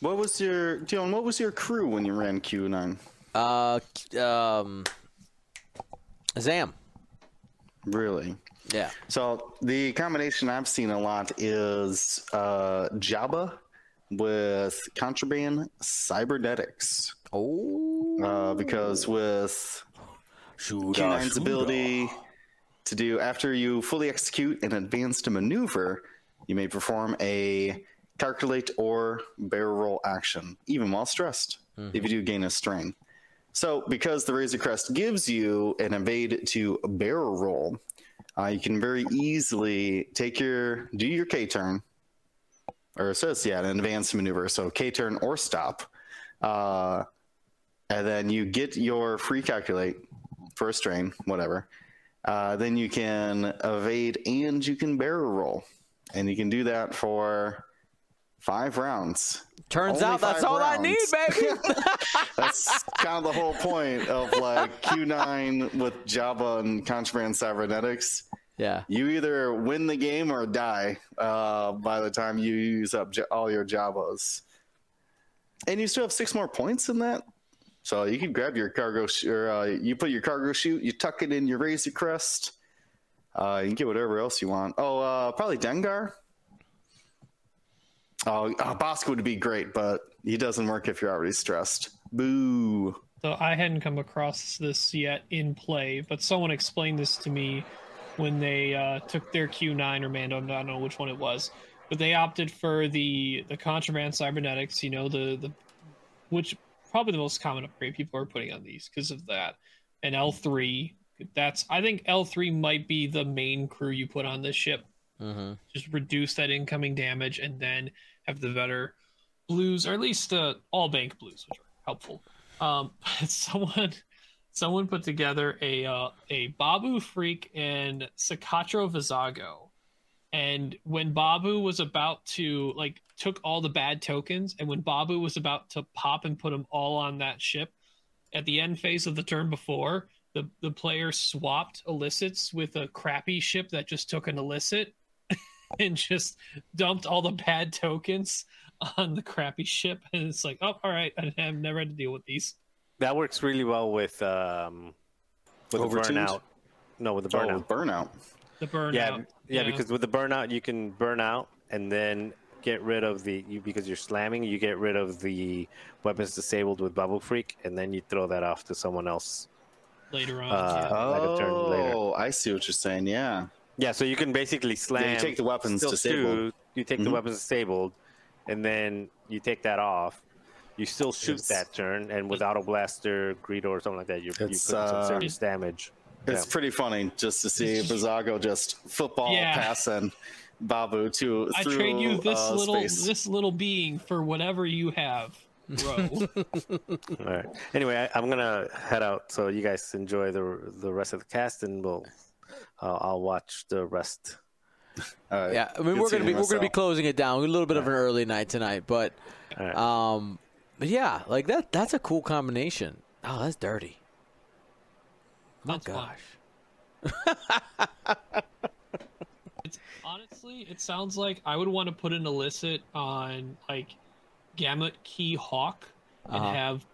What was your Dion? What was your crew when you ran Q9?
Uh, um, Zam.
Really?
Yeah.
So the combination I've seen a lot is uh, Jabba with contraband cybernetics.
Oh.
Uh, because with Q9's ability to do after you fully execute an advanced maneuver, you may perform a calculate or barrel roll action, even while stressed, if you do gain a strain. So, because the Razor Crest gives you an evade to barrel roll, uh, you can very easily take your do your K turn, or it says yeah, an advanced maneuver. So K turn or stop, uh, and then you get your free calculate for a strain, whatever. Uh, then you can evade and you can barrel roll, and you can do that for Five rounds.
Turns
Only
out that's all I need, baby.
That's kind of the whole point of like Q9 with Jabba and Contraband Cybernetics.
Yeah.
You either win the game or die uh, by the time you use up J- all your Jabbas. And you still have six more points in that. So you can grab your cargo, sh- or uh, you put your cargo chute, you tuck it in your Razor Crest. Uh, you can get whatever else you want. Oh, uh, probably Dengar. Oh, uh, Bosco would be great, but he doesn't work if you're already stressed. Boo.
So I hadn't come across this yet in play, but someone explained this to me when they uh, took their Q9 or Mando. I don't know which one it was, but they opted for the the contraband cybernetics. You know the the which probably the most common upgrade people are putting on these because of that. And L three. That's I think L three might be the main crew you put on this ship.
Mm-hmm.
Just reduce that incoming damage and then have the better blues, or at least uh, all bank blues, which are helpful. Um, someone someone put together a uh, a Babu Frik and Cikatro Vizago, and when Babu was about to like took all the bad tokens, and when Babu was about to pop and put them all on that ship, at the end phase of the turn before, the the player swapped illicits with a crappy ship that just took an illicit. And just dumped all the bad tokens on the crappy ship, and it's like, oh, all right, I've never had to deal with these.
That works really well with um, with the burnout. No, with the
Oh,
burnout.
with burnout.
The burnout.
yeah, yeah, because with the burnout you can burn out and then get rid of the you because you're slamming. You get rid of the weapons disabled with Babu Frik, and then you throw that off to someone else.
later on.
Uh,
yeah.
like a turn later.
Oh, I see what you're saying. Yeah.
Yeah, so you can basically slam.
You take the weapons disabled.
shoot, you take the
Mhm.
weapons disabled, and then you take that off. You still shoot
It's-
that turn, and with Auto Blaster, Greedo, or something like that, you, you put
It's,
some
uh,
serious damage.
It's
Yeah.
pretty funny just to see Vizago just football
Yeah.
passing Babu to
I
through
trade you this
uh,
little
space.
this little being for whatever you have, bro.
All right. Anyway, I, I'm gonna head out, so you guys enjoy the the rest of the cast, and we'll uh, I'll watch the rest.
All right.
Yeah, I mean
Good
we're gonna
seeing
be we're gonna be closing it down. A little bit of an early night tonight, but
All right.
um, but yeah, like that that's a cool combination. Oh, that's dirty. My
That's
gosh.
It's honestly, it sounds like I would want to put an illicit on like Gamut Key Hawk and
Uh-huh.
have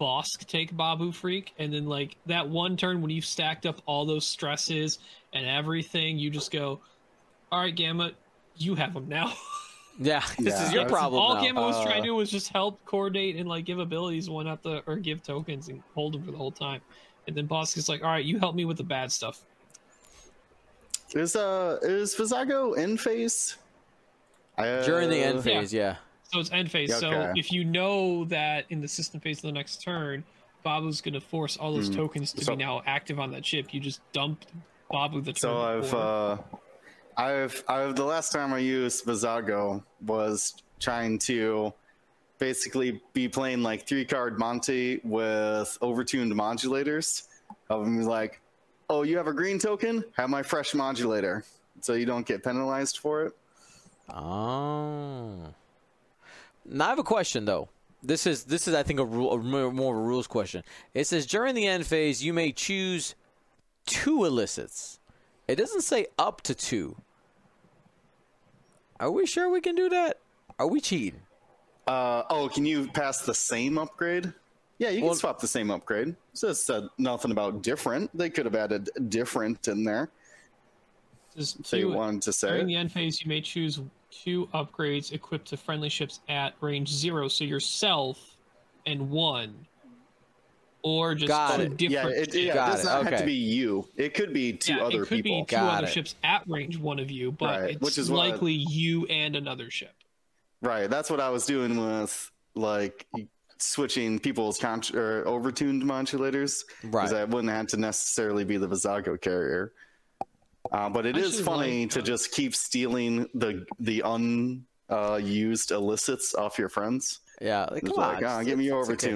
Bossk take Babu Frik, and then like that one turn when you've stacked up all those stresses and everything, you just go, "All right, Gamut, you have them now."
Yeah, this
Yeah,
is your
that's-
problem
all
now.
Gamut was trying
Uh,
to do was just help coordinate and like give abilities, one at the or give tokens and hold them for the whole time. And then Bossk is like, "All right, you help me with the bad stuff."
Is uh is Vizago in phase? Uh,
During the end phase, yeah.
So it's end phase. So if you know that in the system phase of the next turn, Babu's going to force all those
Hmm.
tokens to
So-
be now active on that ship, you just dump Babu the turn
So I've
before.
uh, I've I've the last time I used Vizago was trying to basically be playing like three card Monty with overtuned modulators. Of them like, oh, you have a green token? Have my fresh modulator, so you don't get penalized for it.
Oh. Now I have a question though. This is this is I think a rule a more more of a rules question. It says during the end phase you may choose two illicits. It doesn't say up to two. Are we sure we can do that? Are we cheating?
Uh, oh, can you pass the same upgrade? Yeah, you can
Well-
swap the same upgrade. It said nothing about different. They could have added different in there.
Just
If they wanted to say.
during the end phase, you may choose two upgrades equipped to friendly ships at range zero. So yourself and one, or just
Got
two
it.
different.
Yeah, it, yeah, it
Got
does
it,
not have
okay.
to be you. It could be two
Yeah,
other
it could
people.
be two
Got
other
it.
ships at range one of you, but
Right,
it's
which is what-
likely you and another ship.
Right, that's what I was doing with like switching people's con- or overtuned modulators.
Right.
Because I wouldn't have to necessarily be the Vizago carrier. Uh, but it
I
is funny
like,
to
uh,
just keep stealing the the unused uh, illicits off your friends.
Yeah, like,
It's
come
like,
on.
oh, give me your
it's okay.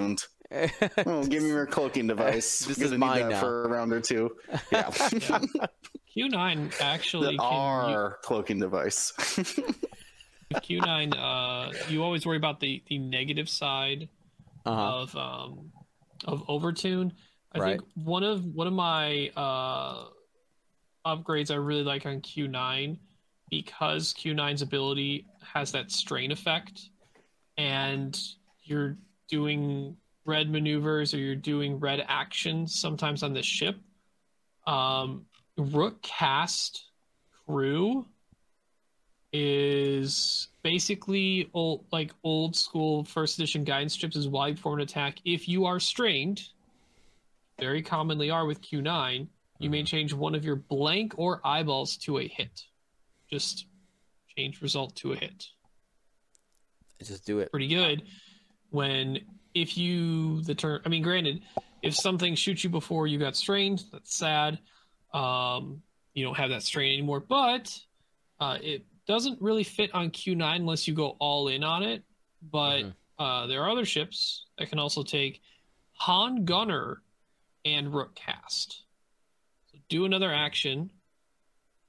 Overtuned. oh, give me your cloaking device.
This is mine now.
for a round or two. Yeah,
Q nine actually
the
can. u-
R cloaking device.
Q9, uh, you always worry about the the negative side
Uh-huh.
of um of overtune. I
Right.
think one of one of my uh upgrades I really like on Q9 because Q9's ability has that strain effect and you're doing red maneuvers or you're doing red actions sometimes on the ship. Um Rook Kast crew is basically old like old school first edition guidance strips is wide form attack if you are strained very commonly are with q9 you may change one of your blank or eyeballs to a hit just change result to a hit
Just do it.
pretty good when if you the turn i mean granted if something shoots you before you got strained that's sad um you don't have that strain anymore but uh it doesn't really fit on q9 unless you go all in on it but
Mhm.
uh there are other ships that can also take han gunner and Rook Kast so do another action.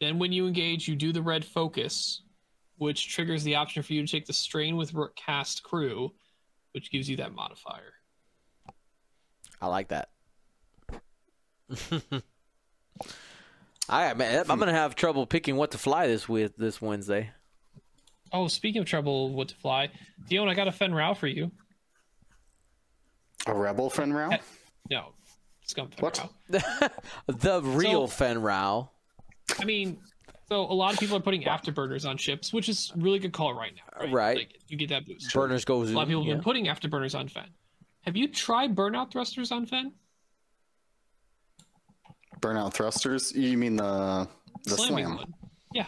Then when you engage you do the red focus which triggers the option for you to take the strain with Rook Kast crew which gives you that modifier
I like that. I man, I'm gonna have trouble picking what to fly this with this Wednesday.
oh speaking of trouble what to fly dion i got a Fenn Rau for you
A rebel Fenn Rau?
no scum fen
What?
Rao.
the real
So-
Fenn Rau.
i mean so a lot of people are putting afterburners on ships which is really good call right now right,
Right.
Like, you get that boost
Burners goes.
a lot of people have
yeah.
been putting afterburners on fen have you tried burnout thrusters on fen
Burnout thrusters? You mean the the
slamming
slam?
one yeah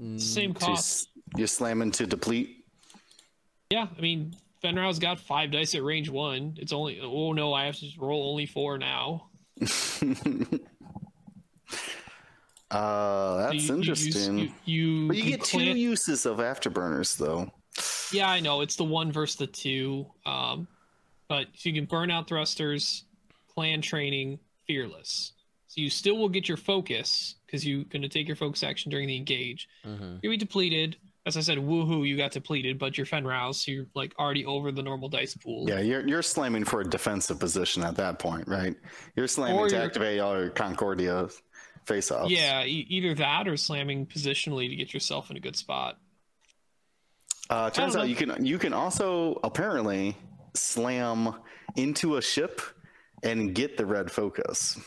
Mm,
same
To
cost
s- you slam into deplete.
Yeah, I mean, Fenn Rau's got five dice at range one. It's only oh no, I have to roll only four now.
uh, that's
You- you use-
interesting.
You, you,
but you
can
get two
clan-
uses of afterburners, though.
Yeah, I know it's the one versus the two. Um, but so you can burn out thrusters, clan training, fearless. So you still will get your focus because you're going to take your focus action during the engage.
mhm.
You'll be depleted. As I said, woohoo, you got depleted, but you're Fenrouse, so you're like already over the normal dice pool.
Yeah, you're you're slamming for a defensive position at that point, right? You're slamming
Or
to
you're-
activate all your Concordia face off.
Yeah, e- either that or slamming positionally to get yourself in a good spot.
Uh, turns out
know.
you can you can also apparently slam into a ship and get the red focus.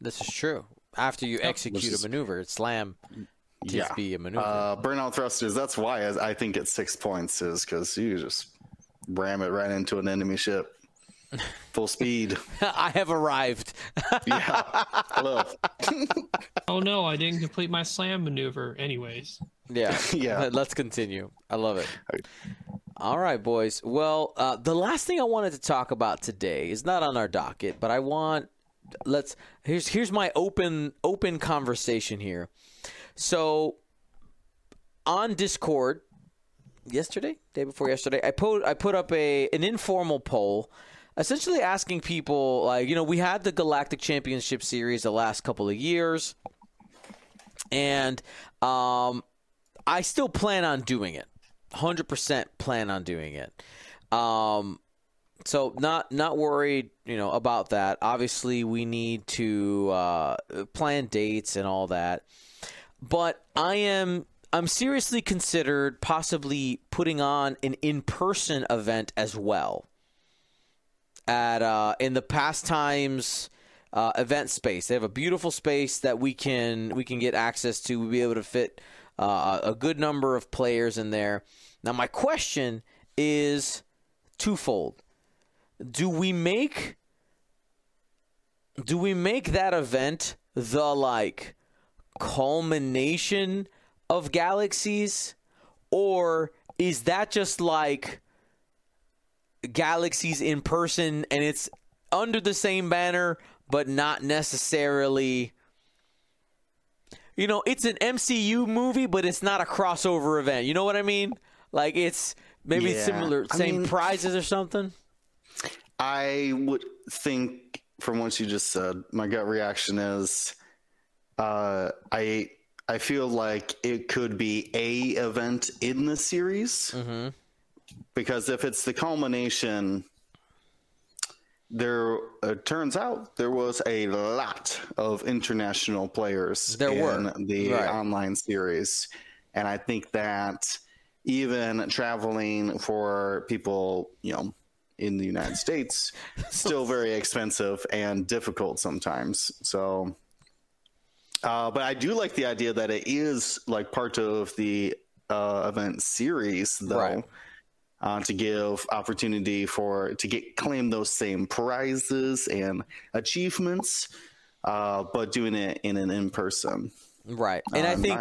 This is true. After you execute
is-
a maneuver, it's slam to
Yeah.
be a maneuver.
Uh, burnout thrusters. That's why I I think it's six points is because you just ram it right into an enemy ship, full speed.
I have arrived.
Yeah, hello.
Oh no, I didn't complete my slam maneuver. Anyways,
Yeah.
Yeah.
Let's continue. I love it. All right, boys. Well, uh, the last thing I wanted to talk about today is not on our docket, but I want let's here's here's my open open conversation here. So on Discord yesterday, day before yesterday, I put I put up a an informal poll essentially asking people like, you know, we had the Galactic Championship series the last couple of years and um I still plan on doing it. 100% plan on doing it. Um so not not worried, you know, about that. Obviously, we need to uh, plan dates and all that. But I am I'm seriously considered possibly putting on an in-person event as well at uh, in the pastimes uh, event space. They have a beautiful space that we can we can get access to. We'll be able to fit uh, a good number of players in there. Now, my question is twofold: Do we make do we make that event the like culmination of galaxies, or is that just like galaxies in person and it's under the same banner but not necessarily you know it's an MCU movie but it's not a crossover event. You know what I mean? Like it's maybe
Yeah,
similar
I
same
mean-
prizes or something.
I would think from what you just said, my gut reaction is uh, I I feel like it could be a event in the series.
Mm-hmm.
Because if it's the culmination, there it turns out there was a lot of international players
There
in
were.
the
Right.
online series, and I think that even traveling for people, you know, in the United States, still very expensive and difficult sometimes. So, uh, but I do like the idea that it is like part of the uh, event series, though
Right.
Uh, to give opportunity for to get claim those same prizes and achievements, uh, but doing it in an in person
Right. And I think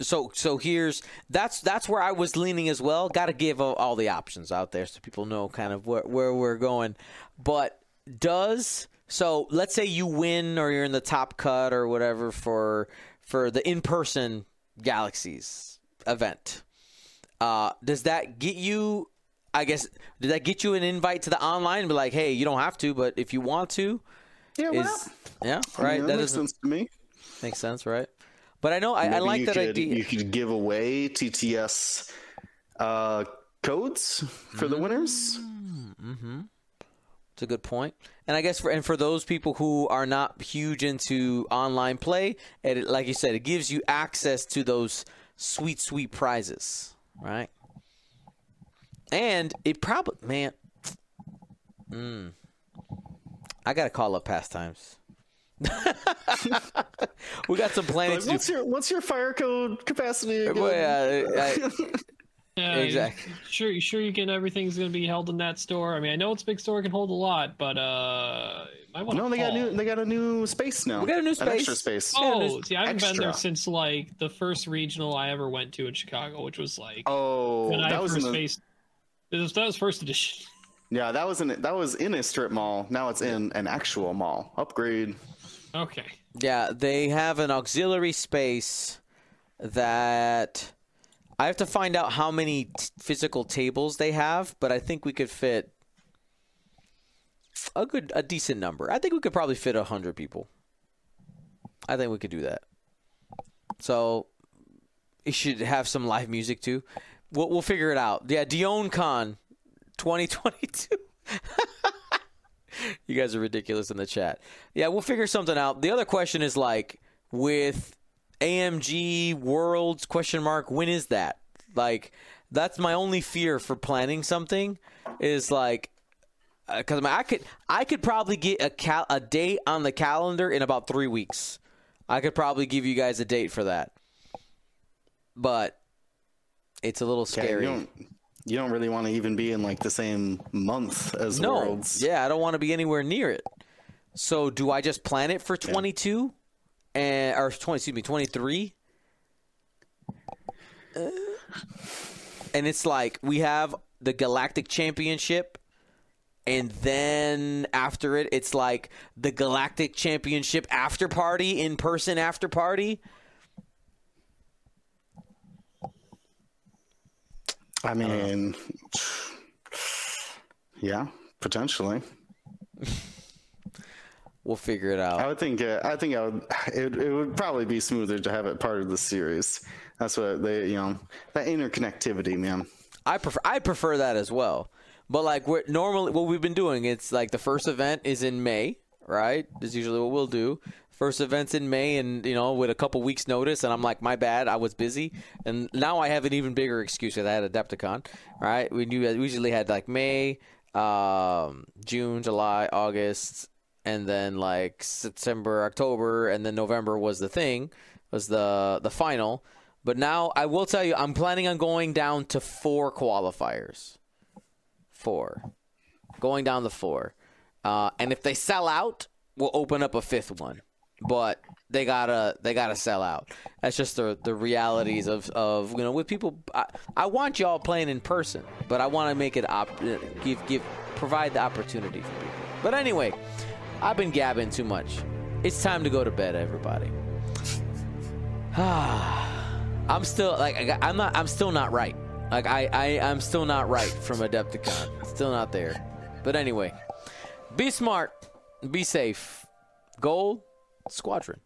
so so here's that's that's where I was leaning as well. Got to give all, all the options out there so people know kind of where where we're going. But does so let's say you win or you're in the top cut or whatever for for the in-person Galaxies event. Uh, does that get you I guess did that get you an invite to the online and be like, "Hey, you don't have to, but if you want to."
Yeah,
Is
not?
yeah,
I mean,
right.
that,
that
makes sense to me.
Makes sense, right? But I know I, I like
you
that
could,
idea.
You could give away TTS uh, codes for the winners.
Mm-hmm. It's a good point. And I guess for and for those people who are not huge into online play, it like you said, it gives you access to those sweet, sweet prizes, right? And it probably, man, mm, I gotta call up pastimes. we got some planning
Like, what's your what's your fire code capacity? Again?
Well, yeah, I-
Yeah,
Exactly.
you- Sure, you sure you can. Everything's going to be held in that store. I mean, I know it's a big store, can hold a lot, but uh, you might want
no, they got new. They got a new space now.
We got a new
An extra
space.
space.
Yeah,
Oh, see, I haven't been there since like the first regional I ever went to in Chicago, which was like
Oh,
when I
that was
first
the,
faced. It was, that was first edition.
yeah, that was in that was in a strip mall. Now it's in an actual mall. Upgrade.
Okay.
Yeah, they have an auxiliary space that I have to find out how many t- physical tables they have, but I think we could fit a good, a decent number. I think we could probably fit a hundred people. I think we could do that. So it should have some live music too. We'll, we'll figure it out. Yeah, Dion Con, 2022. You guys are ridiculous in the chat. Yeah, we'll figure something out. The other question is like with AMG Worlds question mark when is that? Like that's my only fear for planning something is like uh, because I, I could I could probably get a cal- a date on the calendar in about three weeks. I could probably give you guys a date for that, but it's a little
Yeah,
scary.
you don't you don't really want to even be in like the same month as
no,
Worlds.
yeah, I don't want to be anywhere near it. So do I just plan it for 22 and or 20 excuse me 23? Uh, and it's like we have the Galactic Championship and then after it it's like the Galactic Championship after party in person after party.
I mean, yeah, potentially.
We'll figure it out.
I would think. Uh, I think I would. It, it would probably be smoother to have it part of the series. That's what they, you know, that interconnectivity, man.
I prefer I prefer that as well. But like we're normally what we've been doing, it's like the first event is in May, right? Is usually what we'll do. First event's in May, and you know, with a couple weeks notice, and I'm like, my bad, I was busy, and now I have an even bigger excuse because I had Adepticon, right? We knew we usually had like May, um, June, July, August, and then like September, October, and then November was the thing, was the the final. But now I will tell you, I'm planning on going down to four qualifiers. Four, going down the four, uh, and if they sell out, we'll open up a fifth one. But they gotta they gotta sell out. That's just the the realities of, of you know with people. I, I want y'all playing in person, but I want to make it op- give give provide the opportunity for people. But anyway, I've been gabbing too much. It's time to go to bed, everybody. I'm still like I'm not I'm still not right. Like I I I'm still not right from Adepticon. Still not there. But anyway, be smart, be safe. Gold Squadron.